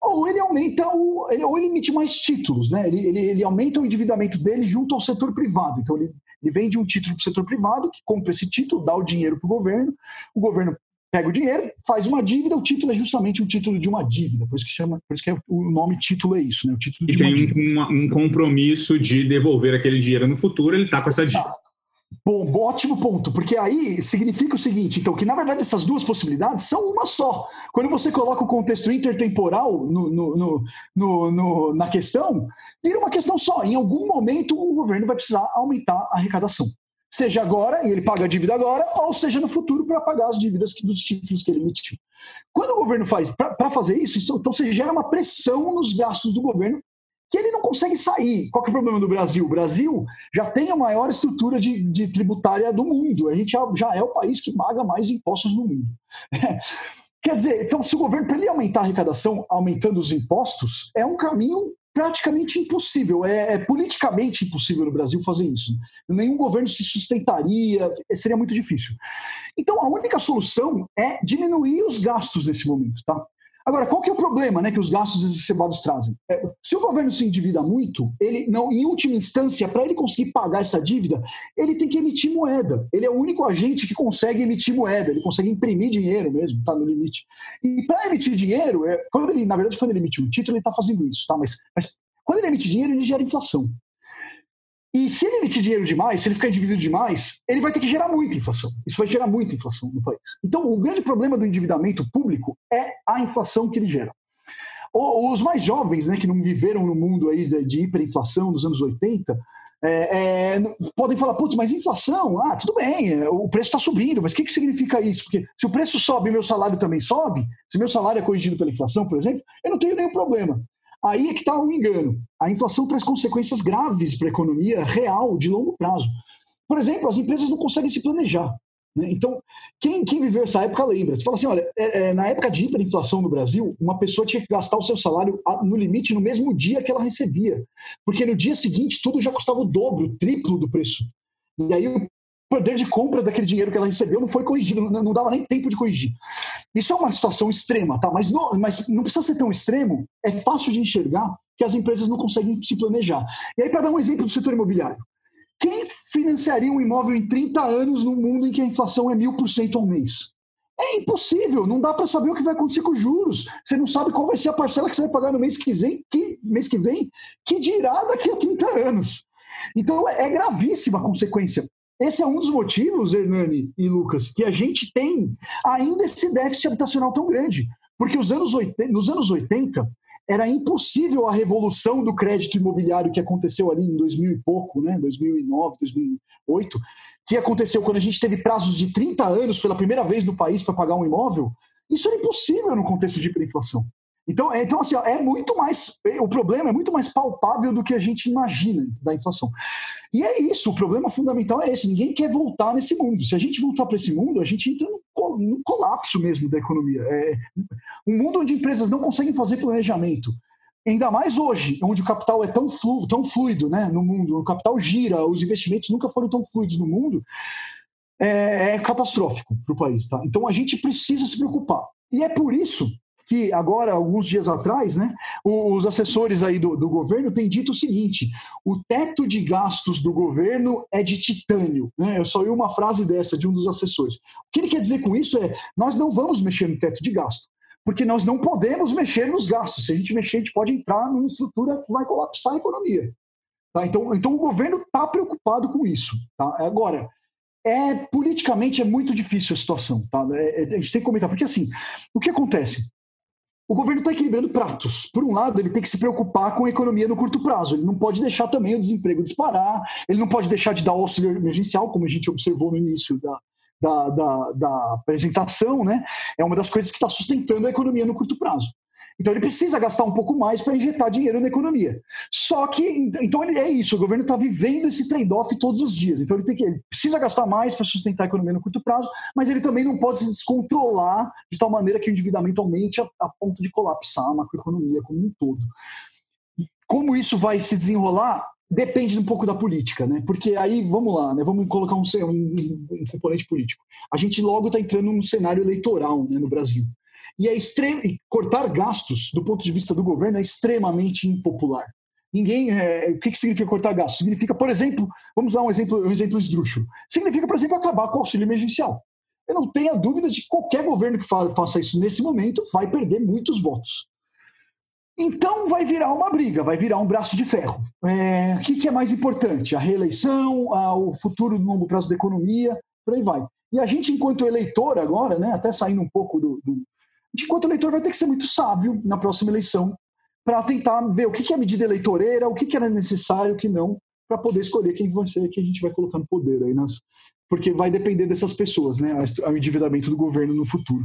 ou ele aumenta o. Ou ele emite mais títulos, né? Ele, ele, ele aumenta o endividamento dele junto ao setor privado. Então ele, ele vende um título para o setor privado, que compra esse título, dá o dinheiro para o governo, o governo pega o dinheiro, faz uma dívida, o título é justamente um título de uma dívida, por isso que chama, por isso que é, o nome título é isso, né? O título e tem um, um, compromisso de devolver aquele dinheiro no futuro, ele está com essa dívida. Bom, ótimo ponto, porque aí significa o seguinte, então, que na verdade essas duas possibilidades são uma só. Quando você coloca o contexto intertemporal no, no, no, no, na questão, vira uma questão só. Em algum momento o governo vai precisar aumentar a arrecadação seja agora, e ele paga a dívida agora, ou seja no futuro para pagar as dívidas dos títulos que ele emitiu. Quando o governo faz, para fazer isso, então você gera uma pressão nos gastos do governo que ele não consegue sair. Qual que é o problema do Brasil? O Brasil já tem a maior estrutura de, de tributária do mundo. A gente já, já, é o país que paga mais impostos no mundo. *laughs* Quer dizer, então, se o governo, para ele aumentar a arrecadação, aumentando os impostos, é um caminho praticamente impossível. É, é, politicamente impossível no Brasil fazer isso. Nenhum governo se sustentaria, seria muito difícil. Então, a única solução é diminuir os gastos nesse momento, tá? Agora, qual que é o problema né, que os gastos exacerbados trazem? É, se o governo se endivida muito, ele não, em última instância, para ele conseguir pagar essa dívida, ele tem que emitir moeda. Ele é o único agente que consegue emitir moeda, ele consegue imprimir dinheiro mesmo, está no limite. E para emitir dinheiro, é, quando ele, na verdade, quando ele emite um título, ele está fazendo isso, tá? Mas, mas quando ele emite dinheiro, ele gera inflação. E se ele emitir dinheiro demais, se ele ficar endividado demais, ele vai ter que gerar muita inflação. Isso vai gerar muita inflação no país. Então, o grande problema do endividamento público é a inflação que ele gera. Os mais jovens, né, que não viveram no mundo aí de hiperinflação dos anos 80, é, é, podem falar, putz, mas inflação, ah, tudo bem, é, o preço está subindo, mas o que, que significa isso? Porque se o preço sobe meu salário também sobe, se meu salário é corrigido pela inflação, por exemplo, eu não tenho nenhum problema. Aí é que está o um engano. A inflação traz consequências graves para a economia real, de longo prazo. Por exemplo, as empresas não conseguem se planejar. Né? Então, quem, quem, viveu essa época lembra. Você fala assim: olha, é, é, na época de hiperinflação no Brasil, uma pessoa tinha que gastar o seu salário no limite no mesmo dia que ela recebia. Porque no dia seguinte tudo já custava o dobro, o triplo do preço. E aí o poder de compra daquele dinheiro que ela recebeu não foi corrigido, não, não dava nem tempo de corrigir. Isso é uma situação extrema, tá? Mas não, mas não precisa ser tão extremo, é fácil de enxergar que as empresas não conseguem se planejar. E aí, para dar um exemplo do setor imobiliário, quem financiaria um imóvel em 30 anos num mundo em que a inflação é mil por cento ao mês? É impossível, não dá para saber o que vai acontecer com os juros. Você não sabe qual vai ser a parcela que você vai pagar no mês que vem, que, mês que, vem, que dirá daqui a 30 anos. Então é gravíssima a consequência. Esse é um dos motivos, Hernani e Lucas, que a gente tem ainda esse déficit habitacional tão grande. Porque os anos 80, nos anos 80 era impossível a revolução do crédito imobiliário que aconteceu ali em 2000 e pouco, né? 2009, 2008, que aconteceu quando a gente teve prazos de 30 anos pela primeira vez no país para pagar um imóvel. Isso era impossível no contexto de hiperinflação. Então, é, então assim, é muito mais. O problema é muito mais palpável do que a gente imagina da inflação. E é isso, o problema fundamental é esse: ninguém quer voltar nesse mundo. Se a gente voltar para esse mundo, a gente entra num colapso mesmo da economia. É um mundo onde empresas não conseguem fazer planejamento. Ainda mais hoje, onde o capital é tão, flu, tão fluido né, no mundo, o capital gira, os investimentos nunca foram tão fluidos no mundo, é, é catastrófico para o país. Tá? Então a gente precisa se preocupar. E é por isso que agora, alguns dias atrás, né, os assessores aí do, do governo têm dito o seguinte: o teto de gastos do governo é de titânio. Né? Eu só ouvi uma frase dessa de um dos assessores. O que ele quer dizer com isso é: nós não vamos mexer no teto de gasto, porque nós não podemos mexer nos gastos. Se a gente mexer, a gente pode entrar numa estrutura que vai colapsar a economia. Tá? Então, então o governo está preocupado com isso. Tá? Agora, é politicamente é muito difícil a situação. Tá? É, é, a gente tem que comentar, porque assim, o que acontece? O governo está equilibrando pratos. Por um lado, ele tem que se preocupar com a economia no curto prazo. Ele não pode deixar também o desemprego disparar, ele não pode deixar de dar auxílio emergencial, como a gente observou no início da, da, da, da apresentação, né? É uma das coisas que está sustentando a economia no curto prazo. Então ele precisa gastar um pouco mais para injetar dinheiro na economia. Só que, então ele, é isso, o governo está vivendo esse trade-off todos os dias. Então ele, tem que, ele precisa gastar mais para sustentar a economia no curto prazo, mas ele também não pode se descontrolar de tal maneira que o endividamento aumente a, a ponto de colapsar a macroeconomia como um todo. Como isso vai se desenrolar? Depende um pouco da política, né? Porque aí, vamos lá, né? Vamos colocar um, um, um componente político. A gente logo está entrando num cenário eleitoral né, no Brasil. E é extremo, cortar gastos, do ponto de vista do governo, é extremamente impopular. Ninguém. É, o que, que significa cortar gastos? Significa, por exemplo, vamos dar um exemplo, um exemplo esdrúxulo. Significa, por exemplo, acabar com o auxílio emergencial. Eu não tenho dúvida de que qualquer governo que faça isso nesse momento vai perder muitos votos. Então vai virar uma briga, vai virar um braço de ferro. É, o que, que, é mais importante? A reeleição, a, o futuro no longo prazo da economia, por aí vai. E a gente, enquanto eleitor agora, né, até saindo um pouco do, do, enquanto eleitor vai ter que ser muito sábio na próxima eleição para tentar ver o que é medida eleitoreira, o que era necessário, o que não, para poder escolher quem vai ser, quem a gente vai colocar no poder aí nas, porque vai depender dessas pessoas, né, o endividamento do governo no futuro.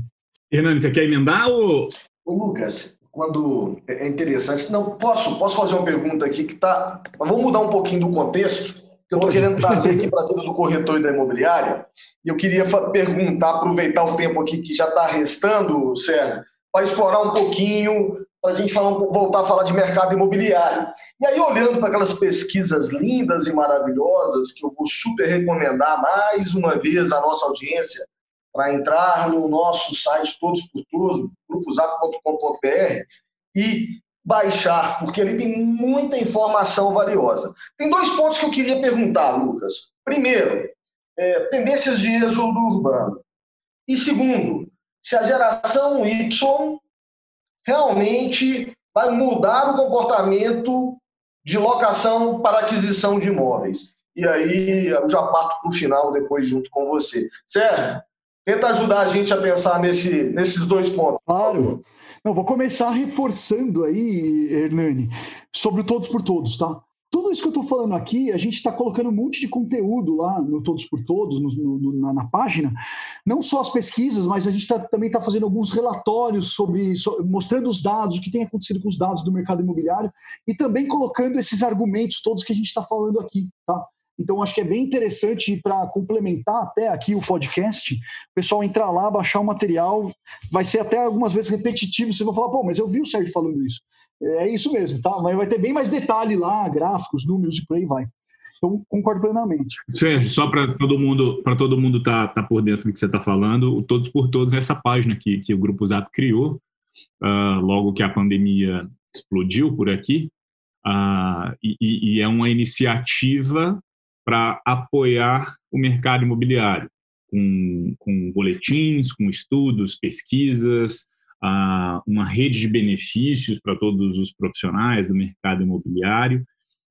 Hernani, você quer emendar ou Ô, Lucas, quando é interessante, não posso posso fazer uma pergunta aqui que tá, vamos mudar um pouquinho do contexto que eu estou querendo trazer aqui para todo do corretor e da imobiliária, e eu queria perguntar, aproveitar o tempo aqui que já está restando, Sérgio, para explorar um pouquinho, para a gente falar, voltar a falar de mercado imobiliário. E aí, olhando para aquelas pesquisas lindas e maravilhosas, que eu vou super recomendar mais uma vez à nossa audiência, para entrar no nosso site Todos por Todos, grupozap.com.br, e baixar, porque ali tem muita informação valiosa. Tem dois pontos que eu queria perguntar, Lucas. Primeiro, é, tendências de êxodo urbano. E segundo, se a geração Y realmente vai mudar o comportamento de locação para aquisição de imóveis. E aí eu já parto para o final depois junto com você. Sérgio, tenta ajudar a gente a pensar nesse, nesses dois pontos. Claro. Não, vou começar reforçando aí, Hernani, sobre o Todos por Todos, tá? Tudo isso que eu estou falando aqui, a gente está colocando um monte de conteúdo lá no Todos por Todos, no, no, na, na, página. Não só as pesquisas, mas a gente tá, também está fazendo alguns relatórios sobre, so, mostrando os dados, o que tem acontecido com os dados do mercado imobiliário e também colocando esses argumentos todos que a gente está falando aqui, tá? Então, acho que é bem interessante para complementar até aqui o podcast, o pessoal entrar lá, baixar o material. Vai ser até algumas vezes repetitivo. Vocês vão falar, pô, mas eu vi o Sérgio falando isso. É isso mesmo, tá? Mas vai ter bem mais detalhe lá, gráficos, números e por aí vai. Então, concordo plenamente. Sérgio, só para todo mundo para todo mundo tá, tá por dentro do que você está falando, o Todos por Todos é essa página que, que o Grupo Zap criou, uh, logo que a pandemia explodiu por aqui, uh, e, e é uma iniciativa para apoiar o mercado imobiliário, com, com boletins, com estudos, pesquisas, uma rede de benefícios para todos os profissionais do mercado imobiliário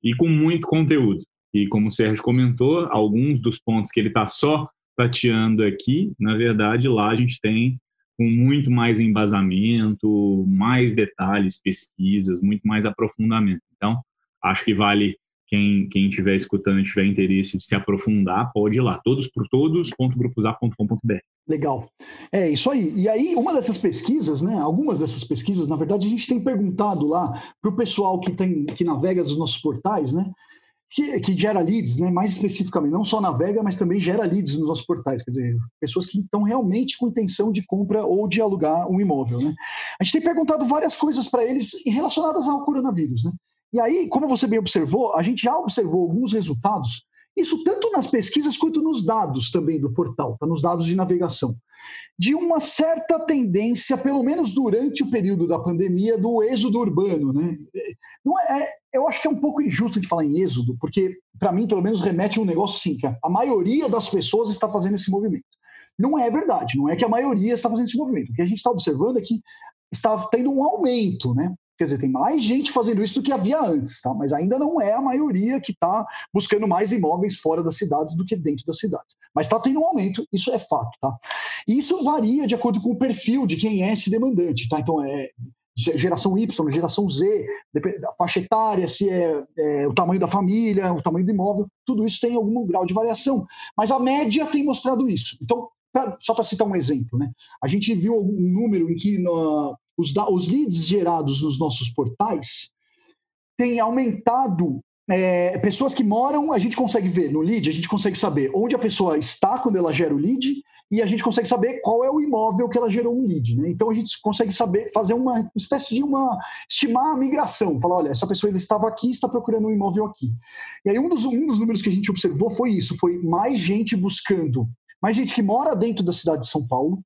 e com muito conteúdo. E como o Sérgio comentou, alguns dos pontos que ele está só tateando aqui, na verdade, lá a gente tem com muito mais embasamento, mais detalhes, pesquisas, muito mais aprofundamento. Então, acho que vale quem, quem estiver escutando e tiver interesse de se aprofundar, pode ir lá, todos por todos.grupos.com.br. Legal. É isso aí. E aí, uma dessas pesquisas, né? Algumas dessas pesquisas, na verdade, a gente tem perguntado lá para o pessoal que, tem, que navega dos nossos portais, né? Que, que, gera leads, né? mais especificamente, não só navega, mas também gera leads nos nossos portais, quer dizer, pessoas que estão realmente com intenção de compra ou de alugar um imóvel. Né? A gente tem perguntado várias coisas para eles relacionadas ao coronavírus. Né? E aí, como você bem observou, a gente já observou alguns resultados, isso tanto nas pesquisas quanto nos dados também do portal, tá? nos dados de navegação, de uma certa tendência, pelo menos durante o período da pandemia, do êxodo urbano. Né? Não é, é eu acho que é um pouco injusto de falar em êxodo, porque, para mim, pelo menos, remete a um negócio assim, que a maioria das pessoas está fazendo esse movimento. Não é verdade, não é que a maioria está fazendo esse movimento. O que a gente está observando é que está tendo um aumento, né? Quer dizer, tem mais gente fazendo isso do que havia antes, tá? Mas ainda não é a maioria que está buscando mais imóveis fora das cidades do que dentro das cidades. Mas está tendo um aumento, isso é fato, tá? E isso varia de acordo com o perfil de quem é esse demandante, tá? Então, é, geração Y, geração Z, a faixa etária, se é, é, o tamanho da família, o tamanho do imóvel, tudo isso tem algum grau de variação. Mas a média tem mostrado isso. Então, pra, só para citar um exemplo, né? a gente viu um número em que no, os, os leads gerados nos nossos portais têm aumentado é, pessoas que moram, a gente consegue ver no lead, a gente consegue saber onde a pessoa está quando ela gera o lead e a gente consegue saber qual é o imóvel que ela gerou um lead. Né? Então a gente consegue saber, fazer uma espécie de uma. estimar a migração. Falar, olha, essa pessoa estava aqui está procurando um imóvel aqui. E aí um dos, um dos números que a gente observou foi isso: foi mais gente buscando, mais gente que mora dentro da cidade de São Paulo,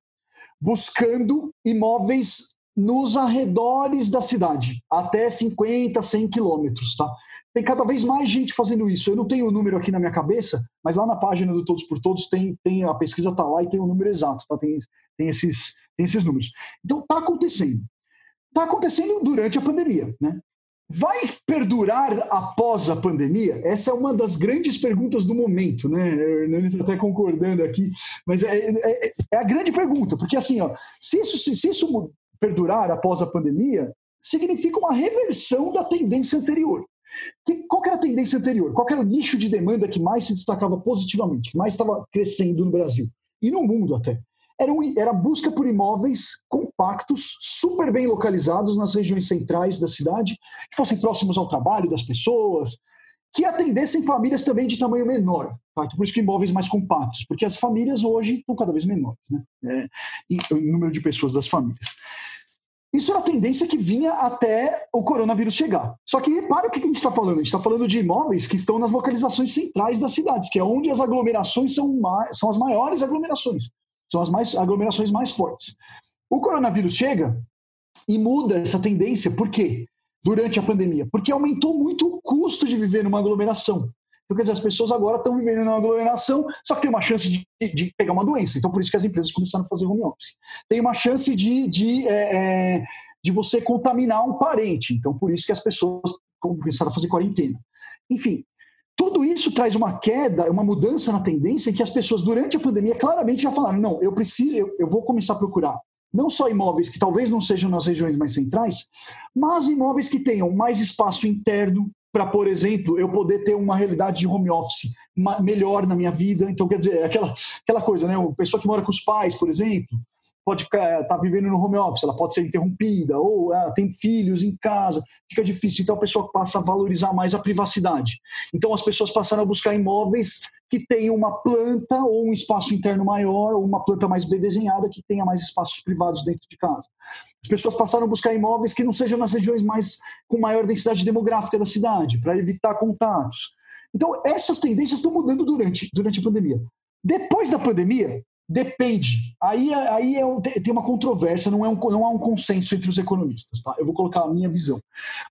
buscando imóveis nos arredores da cidade, até 50, 100 quilômetros, tá? Tem cada vez mais gente fazendo isso. Eu não tenho o número aqui na minha cabeça, mas lá na página do Todos por Todos tem, tem a pesquisa tá lá e tem o número exato, tá? Tem, tem, esses, tem esses números. Então tá acontecendo. Tá acontecendo durante a pandemia, né? Vai perdurar após a pandemia? Essa é uma das grandes perguntas do momento, né? O Hernani está até concordando aqui, mas é, é, é, a grande pergunta, porque assim, ó, se isso, se, se isso perdurar após a pandemia, significa uma reversão da tendência anterior. Que, qual era a tendência anterior? Qual era o nicho de demanda que mais se destacava positivamente, que mais estava crescendo no Brasil e no mundo até? Era, um, era a busca por imóveis compactos, super bem localizados nas regiões centrais da cidade, que fossem próximos ao trabalho das pessoas, que atendessem famílias também de tamanho menor. Tá? Então, por isso que imóveis mais compactos, porque as famílias hoje estão cada vez menores, né? É, e o número de pessoas das famílias. Isso era a tendência que vinha até o coronavírus chegar. Só que repara o que a gente está falando. A gente está falando de imóveis que estão nas localizações centrais das cidades, que é onde as aglomerações são, mais, são as maiores aglomerações. São as mais, aglomerações mais fortes. O coronavírus chega e muda essa tendência. Por quê? Durante a pandemia. Porque aumentou muito o custo de viver numa aglomeração. Então, quer dizer, as pessoas agora estão vivendo numa aglomeração, só que tem uma chance de, de, pegar uma doença. Então, por isso que as empresas começaram a fazer home office. Tem uma chance de, de, é, é, de você contaminar um parente. Então, por isso que as pessoas começaram a fazer quarentena. Enfim, tudo isso traz uma queda, uma mudança na tendência em que as pessoas, durante a pandemia, claramente já falaram: não, eu preciso, eu, eu vou começar a procurar não só imóveis que talvez não sejam nas regiões mais centrais, mas imóveis que tenham mais espaço interno, para, por exemplo, eu poder ter uma realidade de home office melhor na minha vida. Então, quer dizer, aquela, aquela coisa, né? Uma pessoa que mora com os pais, por exemplo, pode ficar tá vivendo no home office, ela pode ser interrompida, ou ela tem filhos em casa, fica difícil. Então, a pessoa passa a valorizar mais a privacidade. Então, as pessoas passaram a buscar imóveis que tenham uma planta ou um espaço interno maior, ou uma planta mais bem desenhada que tenha mais espaços privados dentro de casa. As pessoas passaram a buscar imóveis que não sejam nas regiões mais com maior densidade demográfica da cidade, para evitar contatos. Então, essas tendências estão mudando durante, durante a pandemia. Depois da pandemia, depende. Aí, aí é um, tem uma controvérsia, não, é um, não há um consenso entre os economistas. Tá? Eu vou colocar a minha visão.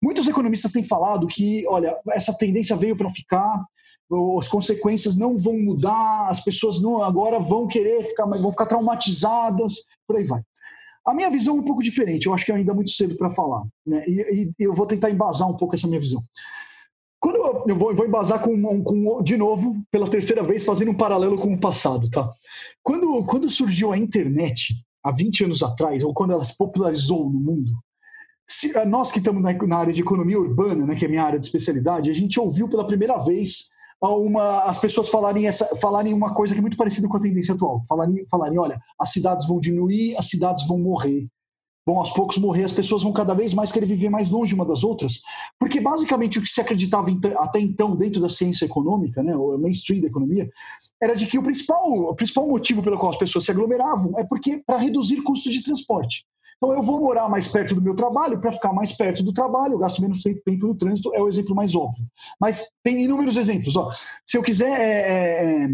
Muitos economistas têm falado que, olha, essa tendência veio para ficar, as consequências não vão mudar, as pessoas não agora vão querer ficar, vão ficar traumatizadas, por aí vai. A minha visão é um pouco diferente, eu acho que é ainda muito cedo para falar, né? E, e, eu vou tentar embasar um pouco essa minha visão. Quando eu, vou, eu vou embasar com, com, de novo, pela terceira vez, fazendo um paralelo com o passado, tá? Quando, quando surgiu a internet, há 20 anos atrás, ou quando ela se popularizou no mundo, se, nós que estamos na, na, área de economia urbana, né, que é minha área de especialidade, a gente ouviu pela primeira vez uma, as pessoas falarem, essa, falarem uma coisa que é muito parecida com a tendência atual. Falarem, falarem, olha, as cidades vão diminuir, as cidades vão morrer. Vão aos poucos morrer, as pessoas vão cada vez mais querer viver mais longe uma das outras. Porque basicamente o que se acreditava até então dentro da ciência econômica, né, o mainstream da economia, era de que o principal, o principal motivo pelo qual as pessoas se aglomeravam é porque para reduzir custos de transporte. Então eu vou morar mais perto do meu trabalho, para ficar mais perto do trabalho, eu gasto menos tempo no trânsito, é o exemplo mais óbvio. Mas tem inúmeros exemplos. Ó. Se eu quiser, é,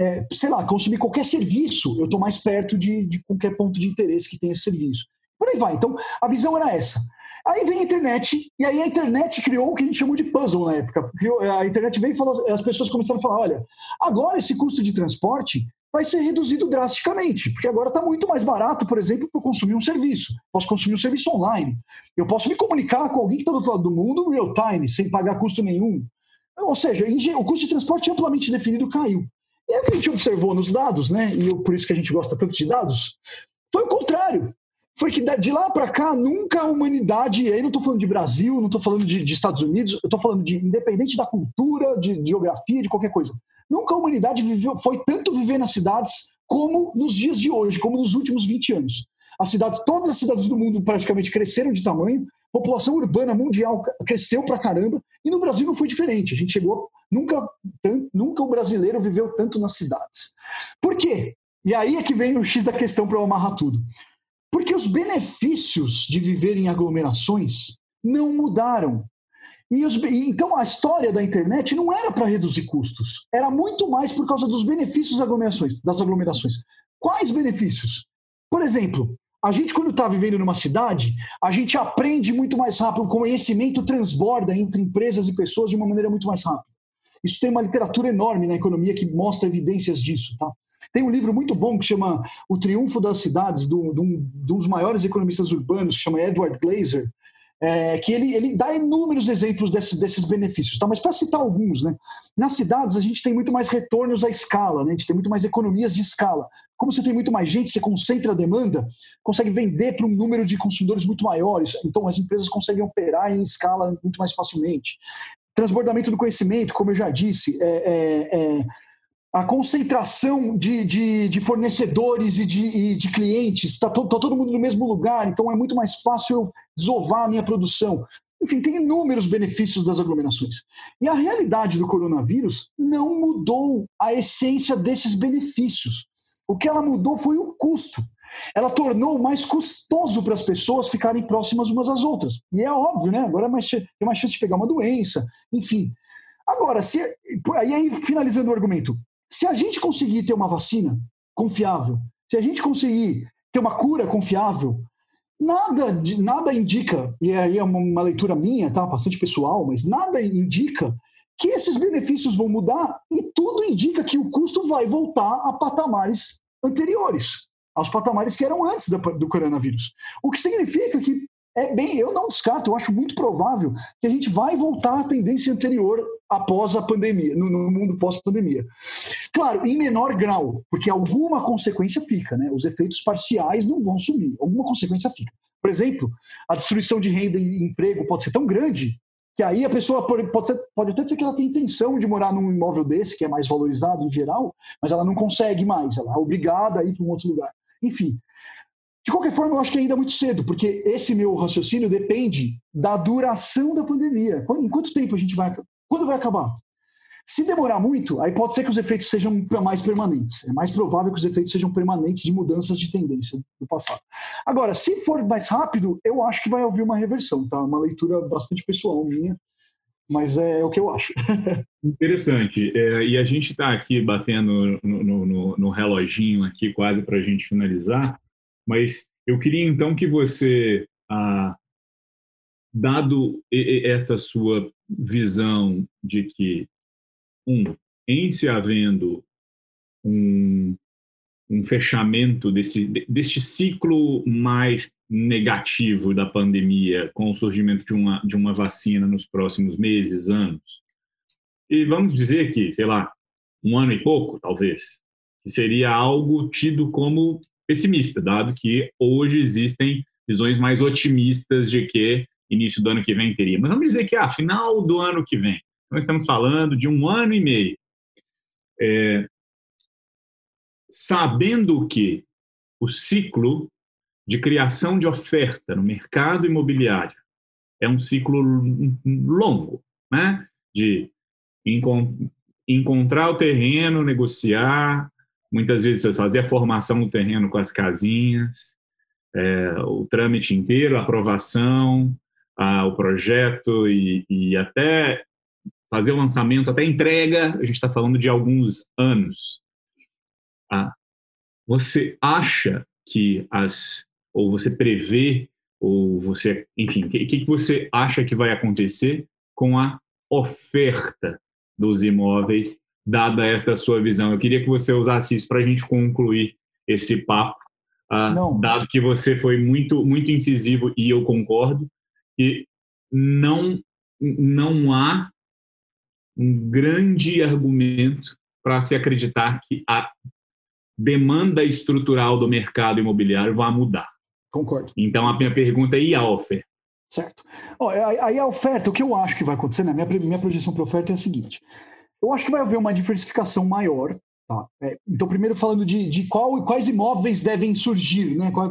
é, é, sei lá, consumir qualquer serviço, eu estou mais perto de, de qualquer ponto de interesse que tenha esse serviço. Por aí vai. Então, a visão era essa. Aí vem a internet, e aí a internet criou o que a gente chamou de puzzle na época. A internet veio e falou, as pessoas começaram a falar: olha, agora esse custo de transporte vai ser reduzido drasticamente, porque agora está muito mais barato, por exemplo, para eu consumir um serviço. Posso consumir um serviço online. Eu posso me comunicar com alguém que está do outro lado do mundo real time, sem pagar custo nenhum. Ou seja, o custo de transporte amplamente definido caiu. E é o que a gente observou nos dados, né? E por isso que a gente gosta tanto de dados, foi o contrário. Foi que de lá para cá nunca a humanidade, aí não estou falando de Brasil, não estou falando de, de, Estados Unidos, eu estou falando de independente da cultura, de, de, geografia, de qualquer coisa. Nunca a humanidade viveu, foi tanto viver nas cidades como nos dias de hoje, como nos últimos 20 anos. As cidades, todas as cidades do mundo praticamente cresceram de tamanho, população urbana mundial cresceu para caramba, e no Brasil não foi diferente. A gente chegou, nunca, nunca o brasileiro viveu tanto nas cidades. Por quê? E aí é que vem o X da questão para eu amarrar tudo. Porque os benefícios de viver em aglomerações não mudaram. E os, então a história da internet não era para reduzir custos, era muito mais por causa dos benefícios das aglomerações. Das aglomerações. Quais benefícios? Por exemplo, a gente, quando está vivendo numa cidade, a gente aprende muito mais rápido, o conhecimento transborda entre empresas e pessoas de uma maneira muito mais rápida. Isso tem uma literatura enorme na economia que mostra evidências disso. Tá? Tem um livro muito bom que chama O Triunfo das Cidades, de um, dos maiores economistas urbanos, que chama Edward Glazer, é, que ele, ele dá inúmeros exemplos desses, desses benefícios. Tá? Mas para citar alguns, né? nas cidades a gente tem muito mais retornos à escala, né? a gente tem muito mais economias de escala. Como você tem muito mais gente, você concentra a demanda, consegue vender para um número de consumidores muito maiores, então as empresas conseguem operar em escala muito mais facilmente. Transbordamento do conhecimento, como eu já disse, é, é, é a concentração de, de, de fornecedores e de, e de clientes, está to, tá todo mundo no mesmo lugar, então é muito mais fácil eu desovar a minha produção. Enfim, tem inúmeros benefícios das aglomerações. E a realidade do coronavírus não mudou a essência desses benefícios. O que ela mudou foi o custo. Ela tornou mais custoso para as pessoas ficarem próximas umas às outras. E é óbvio, né? Agora é mais, tem mais chance de pegar uma doença, enfim. Agora, se, aí finalizando o argumento, se a gente conseguir ter uma vacina confiável, se a gente conseguir ter uma cura confiável, nada, nada indica, e aí é uma leitura minha, tá, bastante pessoal, mas nada indica que esses benefícios vão mudar e tudo indica que o custo vai voltar a patamares anteriores, aos patamares que eram antes do coronavírus. O que significa que é bem, eu não descarto, eu acho muito provável que a gente vai voltar à tendência anterior após a pandemia, no, no mundo pós-pandemia. Claro, em menor grau, porque alguma consequência fica, né? Os efeitos parciais não vão sumir, alguma consequência fica. Por exemplo, a destruição de renda e emprego pode ser tão grande que aí a pessoa pode, ser, pode até ser que ela tenha intenção de morar num imóvel desse, que é mais valorizado em geral, mas ela não consegue mais, ela é obrigada a ir para um outro lugar. Enfim, de qualquer forma, eu acho que ainda é muito cedo, porque esse meu raciocínio depende da duração da pandemia. Em quanto tempo a gente vai. Quando vai acabar? Se demorar muito, aí pode ser que os efeitos sejam mais permanentes. É mais provável que os efeitos sejam permanentes de mudanças de tendência do passado. Agora, se for mais rápido, eu acho que vai haver uma reversão, tá? Uma leitura bastante pessoal minha, mas é o que eu acho. *laughs* Interessante. É, e a gente está aqui batendo no, no, no, no reloginho aqui quase para a gente finalizar. Mas eu queria então que você, ah, dado esta sua visão de que, um, em se havendo um, um fechamento desse, deste ciclo mais negativo da pandemia com o surgimento de uma, de uma vacina nos próximos meses, anos, e vamos dizer que, sei lá, um ano e pouco, talvez, que seria algo tido como pessimista, dado que hoje existem visões mais otimistas de que início do ano que vem teria. Mas vamos dizer que, ah, final do ano que vem. Nós estamos falando de um ano e meio. É, sabendo que o ciclo de criação de oferta no mercado imobiliário é um ciclo longo, né? De encontrar o terreno, negociar, Muitas vezes você a formação do terreno com as casinhas, é, o trâmite inteiro, a aprovação, a, o projeto e, e até fazer o lançamento, até entrega, a gente está falando de alguns anos. Ah, você acha que as, ou você prevê, ou você, enfim, o que, que você acha que vai acontecer com a oferta dos imóveis dada esta sua visão. Eu queria que você usasse isso para a gente concluir esse papo, uh, dado que você foi muito, muito incisivo e eu concordo que não, não há um grande argumento para se acreditar que a demanda estrutural do mercado imobiliário vai mudar. Concordo. Então a minha pergunta é: e a oferta? Certo. Aí a oferta, o que eu acho que vai acontecer, né? Minha, minha projeção para oferta é a seguinte: eu acho que vai haver uma diversificação maior. É, então, primeiro falando de, de qual, quais imóveis devem surgir, né? Quais,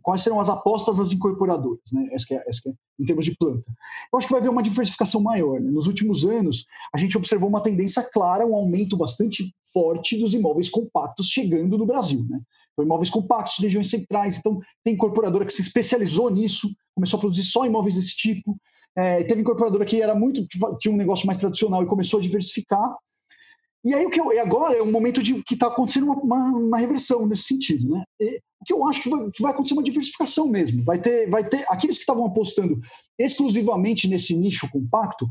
quais serão as apostas das incorporadoras, né? Essa, é, essa é, em termos de planta. Eu acho que vai haver uma diversificação maior. Né? Nos últimos anos, a gente observou uma tendência clara, um aumento bastante forte dos imóveis compactos chegando no Brasil. Né? Então, imóveis compactos, regiões centrais. Então, tem incorporadora que se especializou nisso, começou a produzir só imóveis desse tipo. É, teve incorporadora que era muito tinha um negócio mais tradicional e começou a diversificar. E aí o que eu, e agora é um momento de que está acontecendo uma, uma, uma, reversão nesse sentido, né? E, o que eu acho que vai, que vai acontecer uma diversificação mesmo. Vai ter, vai ter aqueles que estavam apostando exclusivamente nesse nicho compacto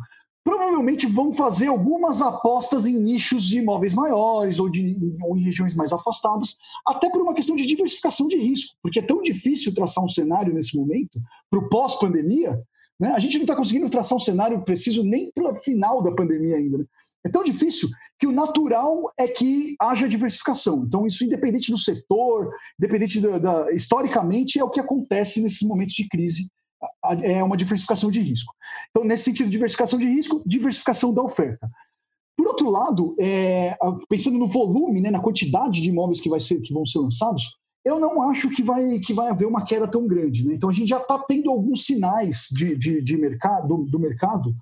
provavelmente vão fazer algumas apostas em nichos de imóveis maiores ou, de, ou em regiões mais afastadas, até por uma questão de diversificação de risco, porque é tão difícil traçar um cenário nesse momento para o pós-pandemia né? A gente não está conseguindo traçar um cenário preciso nem para o final da pandemia ainda. Né? É tão difícil que o natural é que haja diversificação. Então, isso independente do setor, independente da, da historicamente, é o que acontece nesses momentos de crise. É uma diversificação de risco. Então, nesse sentido, diversificação de risco, diversificação da oferta. Por outro lado, é, pensando no volume, né, na quantidade de imóveis que, vai ser, que vão ser lançados, eu não acho que vai, que vai haver uma queda tão grande. Né? Então a gente já está tendo alguns sinais de, de, de mercado, do mercado.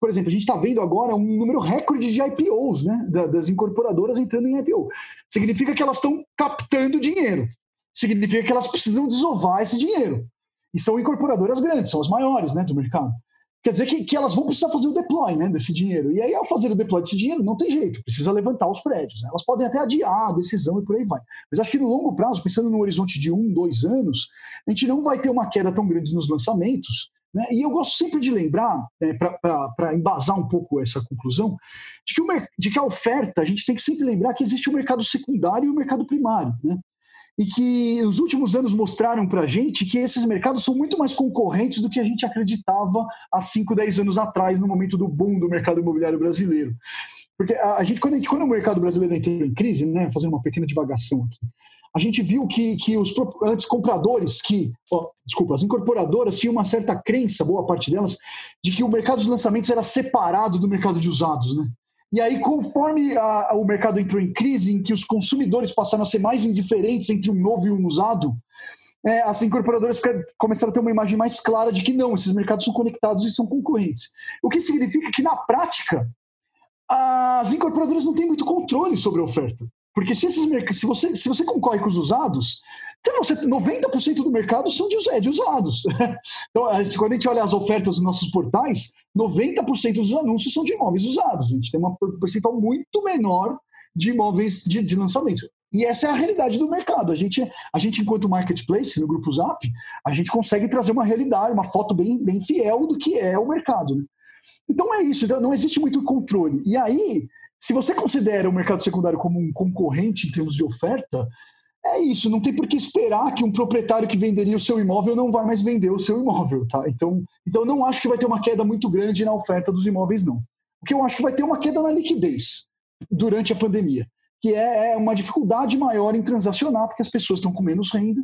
Por exemplo, a gente está vendo agora um número recorde de IPOs, né? das incorporadoras entrando em IPO. Significa que elas estão captando dinheiro. Significa que elas precisam desovar esse dinheiro. E são incorporadoras grandes, são as maiores né, do mercado. Quer dizer que, que elas vão precisar fazer o deploy né, desse dinheiro. E aí, ao fazer o deploy desse dinheiro, não tem jeito, precisa levantar os prédios. Né? Elas podem até adiar a decisão e por aí vai. Mas acho que no longo prazo, pensando no horizonte de um, dois anos, a gente não vai ter uma queda tão grande nos lançamentos. Né? E eu gosto sempre de lembrar, né, para embasar um pouco essa conclusão, de que, o, de que a oferta, a gente tem que sempre lembrar que existe o mercado secundário e o mercado primário. Né? E que os últimos anos mostraram para a gente que esses mercados são muito mais concorrentes do que a gente acreditava há 5, 10 anos atrás, no momento do boom do mercado imobiliário brasileiro. Porque a, gente, quando, a gente, quando o mercado brasileiro entrou em crise, né, fazendo uma pequena divagação aqui, a gente viu que, que os antes compradores, que, ó, desculpa, as incorporadoras tinham uma certa crença, boa parte delas, de que o mercado de lançamentos era separado do mercado de usados, né? E aí, conforme a, o mercado entrou em crise, em que os consumidores passaram a ser mais indiferentes entre um novo e um usado, é, as incorporadoras começaram a ter uma imagem mais clara de que não, esses mercados são conectados e são concorrentes. O que significa que, na prática, as incorporadoras não têm muito controle sobre a oferta. Porque se, esses, se, você, se você concorre com os usados, então você, 90% do mercado são de, é de usados. *laughs* então, quando a gente olha as ofertas dos nossos portais, 90% dos anúncios são de imóveis usados. A gente tem uma percentual muito menor de imóveis de, de lançamento. E essa é a realidade do mercado. A gente, a gente, enquanto marketplace, no grupo Zap, a gente consegue trazer uma realidade, uma foto bem, bem fiel do que é o mercado. Né? Então é isso, então não existe muito controle. E aí, se você considera o mercado secundário como um concorrente em termos de oferta, é isso, não tem por que esperar que um proprietário que venderia o seu imóvel não vai mais vender o seu imóvel, tá? Então, então não acho que vai ter uma queda muito grande na oferta dos imóveis, não. O que eu acho que vai ter uma queda na liquidez durante a pandemia, que é, é uma dificuldade maior em transacionar, porque as pessoas estão com menos renda,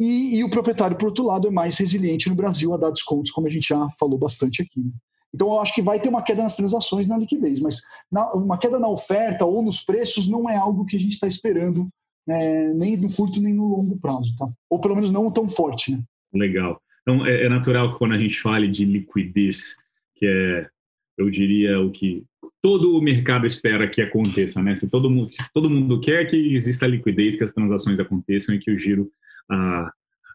e, e o proprietário, por outro lado, é mais resiliente no Brasil a dar descontos, como a gente já falou bastante aqui. Né? Então, eu acho que vai ter uma queda nas transações na liquidez, mas na, uma queda na oferta ou nos preços não é algo que a gente está esperando é, nem no curto nem no longo prazo, tá? Ou pelo menos não tão forte, né? Legal. Então, é, é natural que quando a gente fale de liquidez, que é, eu diria, o que todo o mercado espera que aconteça, né? Se todo mundo, se todo mundo quer que exista liquidez, que as transações aconteçam e que o giro ah,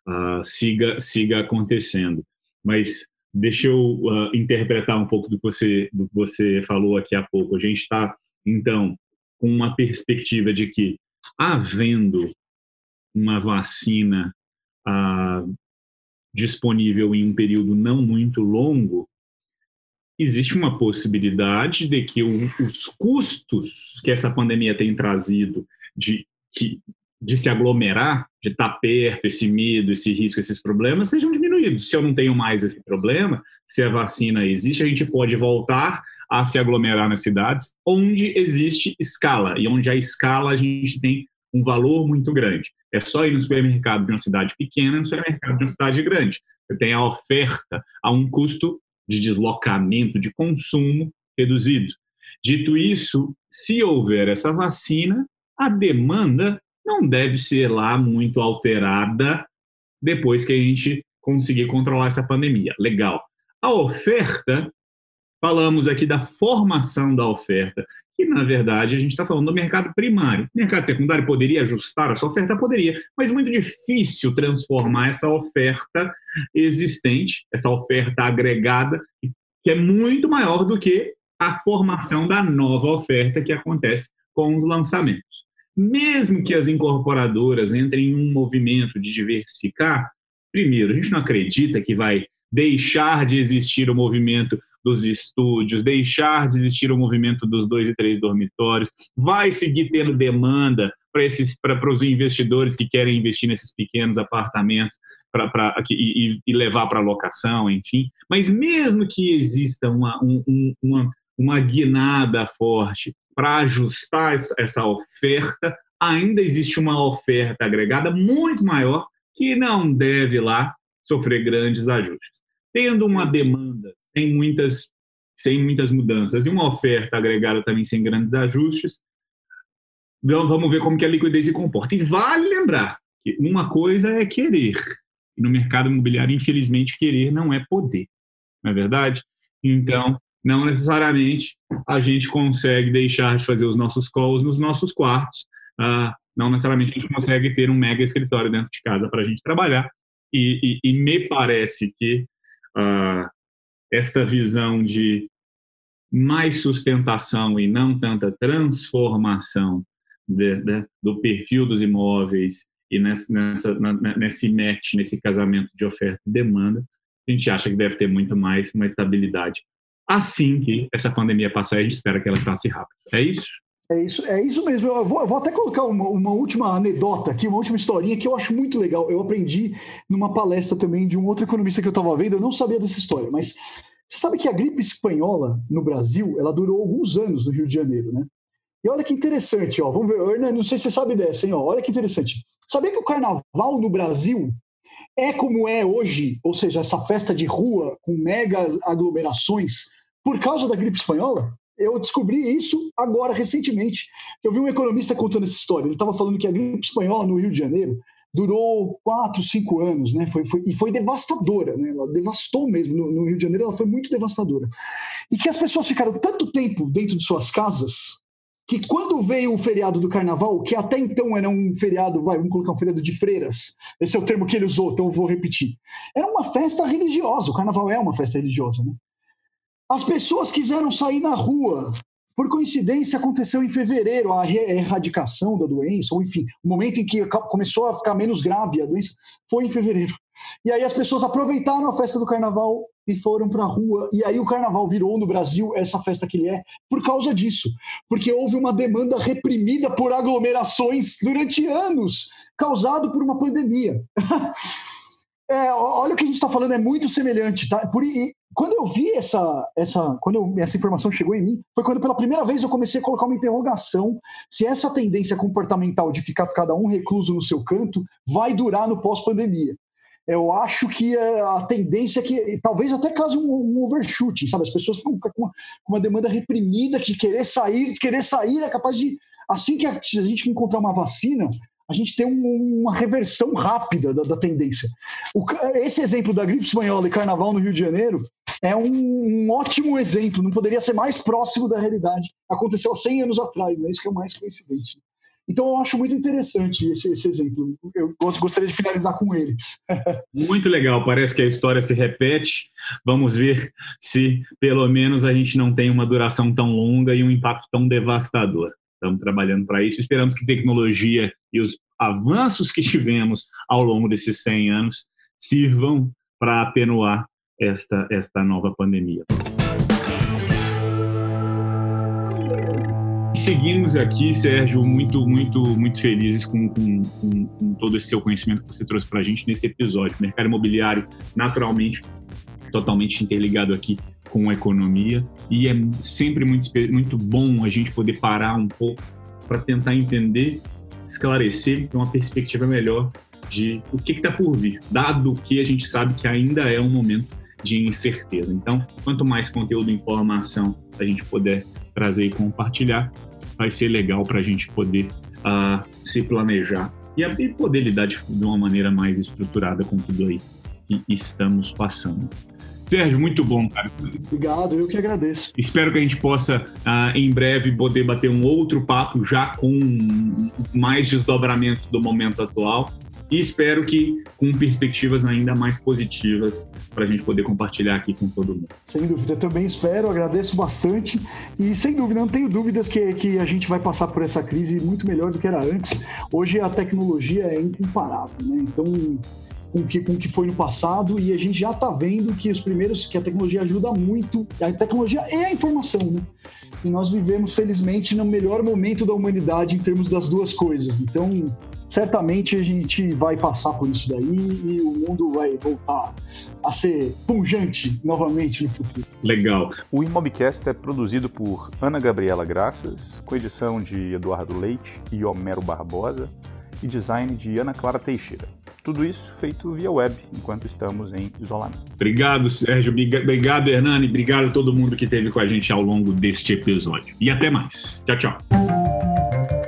ah, siga, siga acontecendo. Mas Deixa eu uh, interpretar um pouco do que, você, do que você falou aqui há pouco. A gente está, então, com uma perspectiva de que, havendo uma vacina uh, disponível em um período não muito longo, existe uma possibilidade de que o, os custos que essa pandemia tem trazido de, que, de se aglomerar, de estar perto, esse medo, esse risco, esses problemas sejam diminuídos. Se eu não tenho mais esse problema, se a vacina existe, a gente pode voltar a se aglomerar nas cidades onde existe escala e onde a escala a gente tem um valor muito grande. É só ir no supermercado de uma cidade pequena e no supermercado de uma cidade grande. Você tem a oferta a um custo de deslocamento, de consumo reduzido. Dito isso, se houver essa vacina, a demanda não deve ser lá muito alterada depois que a gente conseguir controlar essa pandemia. Legal. A oferta, falamos aqui da formação da oferta, que na verdade a gente está falando do mercado primário. O mercado secundário poderia ajustar a sua oferta? Poderia, mas muito difícil transformar essa oferta existente, essa oferta agregada, que é muito maior do que a formação da nova oferta que acontece com os lançamentos. Mesmo que as incorporadoras entrem em um movimento de diversificar, primeiro, a gente não acredita que vai deixar de existir o movimento dos estúdios, deixar de existir o movimento dos dois e três dormitórios, vai seguir tendo demanda para esses para os investidores que querem investir nesses pequenos apartamentos pra, pra, e, e levar para locação, enfim. Mas mesmo que exista uma, um, uma, uma guinada forte para ajustar essa oferta, ainda existe uma oferta agregada muito maior que não deve lá sofrer grandes ajustes. Tendo uma demanda sem muitas, sem muitas mudanças e uma oferta agregada também sem grandes ajustes, então vamos ver como que a liquidez se comporta. E vale lembrar que uma coisa é querer. No mercado imobiliário, infelizmente, querer não é poder. Não é verdade? Então, não necessariamente a gente consegue deixar de fazer os nossos calls nos nossos quartos. Uh, não necessariamente a gente consegue ter um mega escritório dentro de casa para a gente trabalhar. E, e, e, me parece que uh, esta visão de mais sustentação e não tanta transformação de, de, do perfil dos imóveis e nessa, nessa, nesse match, nesse casamento de oferta e demanda, a gente acha que deve ter muito mais uma estabilidade assim que essa pandemia passar, a gente espera que ela passe rápido. É isso? É isso, é isso mesmo. Eu vou, eu vou até colocar uma, uma, última anedota aqui, uma última historinha que eu acho muito legal. Eu aprendi numa palestra também de um outro economista que eu estava vendo, eu não sabia dessa história, mas você sabe que a gripe espanhola no Brasil, ela durou alguns anos no Rio de Janeiro, né? E olha que interessante, ó. Vamos ver, Hernan, não sei se você sabe dessa, hein? Ó, olha que interessante. Sabia que o carnaval no Brasil é como é hoje, ou seja, essa festa de rua com mega aglomerações por causa da gripe espanhola? Eu descobri isso agora, recentemente. Eu vi um economista contando essa história. Ele estava falando que a gripe espanhola no Rio de Janeiro durou quatro, cinco anos, né? Foi, foi, e foi devastadora, né? Ela devastou mesmo no, no, Rio de Janeiro. Ela foi muito devastadora e que as pessoas ficaram tanto tempo dentro de suas casas que quando veio o feriado do Carnaval, que até então era um feriado, vai, vamos colocar um feriado de freiras. Esse é o termo que ele usou, então eu vou repetir. Era uma festa religiosa. O Carnaval é uma festa religiosa, né? As pessoas quiseram sair na rua. Por coincidência, aconteceu em fevereiro a erradicação da doença, ou enfim, o momento em que começou a ficar menos grave a doença foi em fevereiro. E aí as pessoas aproveitaram a festa do carnaval e foram para a rua. E aí o carnaval virou no Brasil essa festa que ele é por causa disso. Porque houve uma demanda reprimida por aglomerações durante anos, causado por uma pandemia. *laughs* é, olha o que a gente está falando, é muito semelhante. Tá? Por, e, quando eu vi essa, essa, quando eu, essa informação chegou em mim, foi quando pela primeira vez eu comecei a colocar uma interrogação se essa tendência comportamental de ficar cada um recluso no seu canto vai durar no pós-pandemia. Eu acho que a tendência é que talvez até cause um, um overshooting, sabe? As pessoas ficam com uma, uma demanda reprimida de querer sair, de querer sair é capaz de assim que a, a gente encontrar uma vacina, a gente tem um, uma reversão rápida da, da tendência. O, esse exemplo da gripe espanhola e carnaval no Rio de Janeiro é um, um, ótimo exemplo, não poderia ser mais próximo da realidade. Aconteceu há 100 anos atrás, né? isso que é o mais coincidente. Então eu acho muito interessante esse, esse exemplo. Eu gostaria de finalizar com ele. *laughs* muito legal, parece que a história se repete. Vamos ver se pelo menos a gente não tem uma duração tão longa e um impacto tão devastador. Estamos trabalhando para isso. Esperamos que tecnologia e os avanços que tivemos ao longo desses 100 anos sirvam para atenuar esta, esta nova pandemia. Seguimos aqui, Sérgio, muito, muito, muito felizes com, com, com, com todo esse seu conhecimento que você trouxe para a gente nesse episódio. Mercado imobiliário, naturalmente, totalmente interligado aqui com a economia e é sempre muito, muito bom a gente poder parar um pouco para tentar entender esclarecer, ter uma perspectiva melhor de o que está por vir, dado que a gente sabe que ainda é um momento de incerteza. Então, quanto mais conteúdo e informação a gente puder trazer e compartilhar, vai ser legal para a gente poder uh, se planejar e poder lidar de, de uma maneira mais estruturada com tudo aí que estamos passando. Sérgio, muito bom, cara. Obrigado, eu que agradeço. Espero que a gente possa, uh, em breve, poder bater um outro papo já com mais desdobramentos do momento atual e espero que com perspectivas ainda mais positivas para a gente poder compartilhar aqui com todo mundo. Sem dúvida, também espero, agradeço bastante e sem dúvida, não tenho dúvidas que, que a gente vai passar por essa crise muito melhor do que era antes. Hoje a tecnologia é incomparável, né? Então com o que, com que foi no passado e a gente já está vendo que os primeiros que a tecnologia ajuda muito a tecnologia e a informação né? e nós vivemos felizmente no melhor momento da humanidade em termos das duas coisas então certamente a gente vai passar por isso daí e o mundo vai voltar a ser pungente novamente no futuro. Legal. O Imobcast é produzido por Ana Gabriela Graças, com edição de Eduardo Leite e Homero Barbosa e design de Ana Clara Teixeira. Tudo isso feito via web, enquanto estamos em isolamento. Obrigado, Sérgio. Obrigado, Hernani. Obrigado a todo mundo que esteve com a gente ao longo deste episódio. E até mais. Tchau, tchau.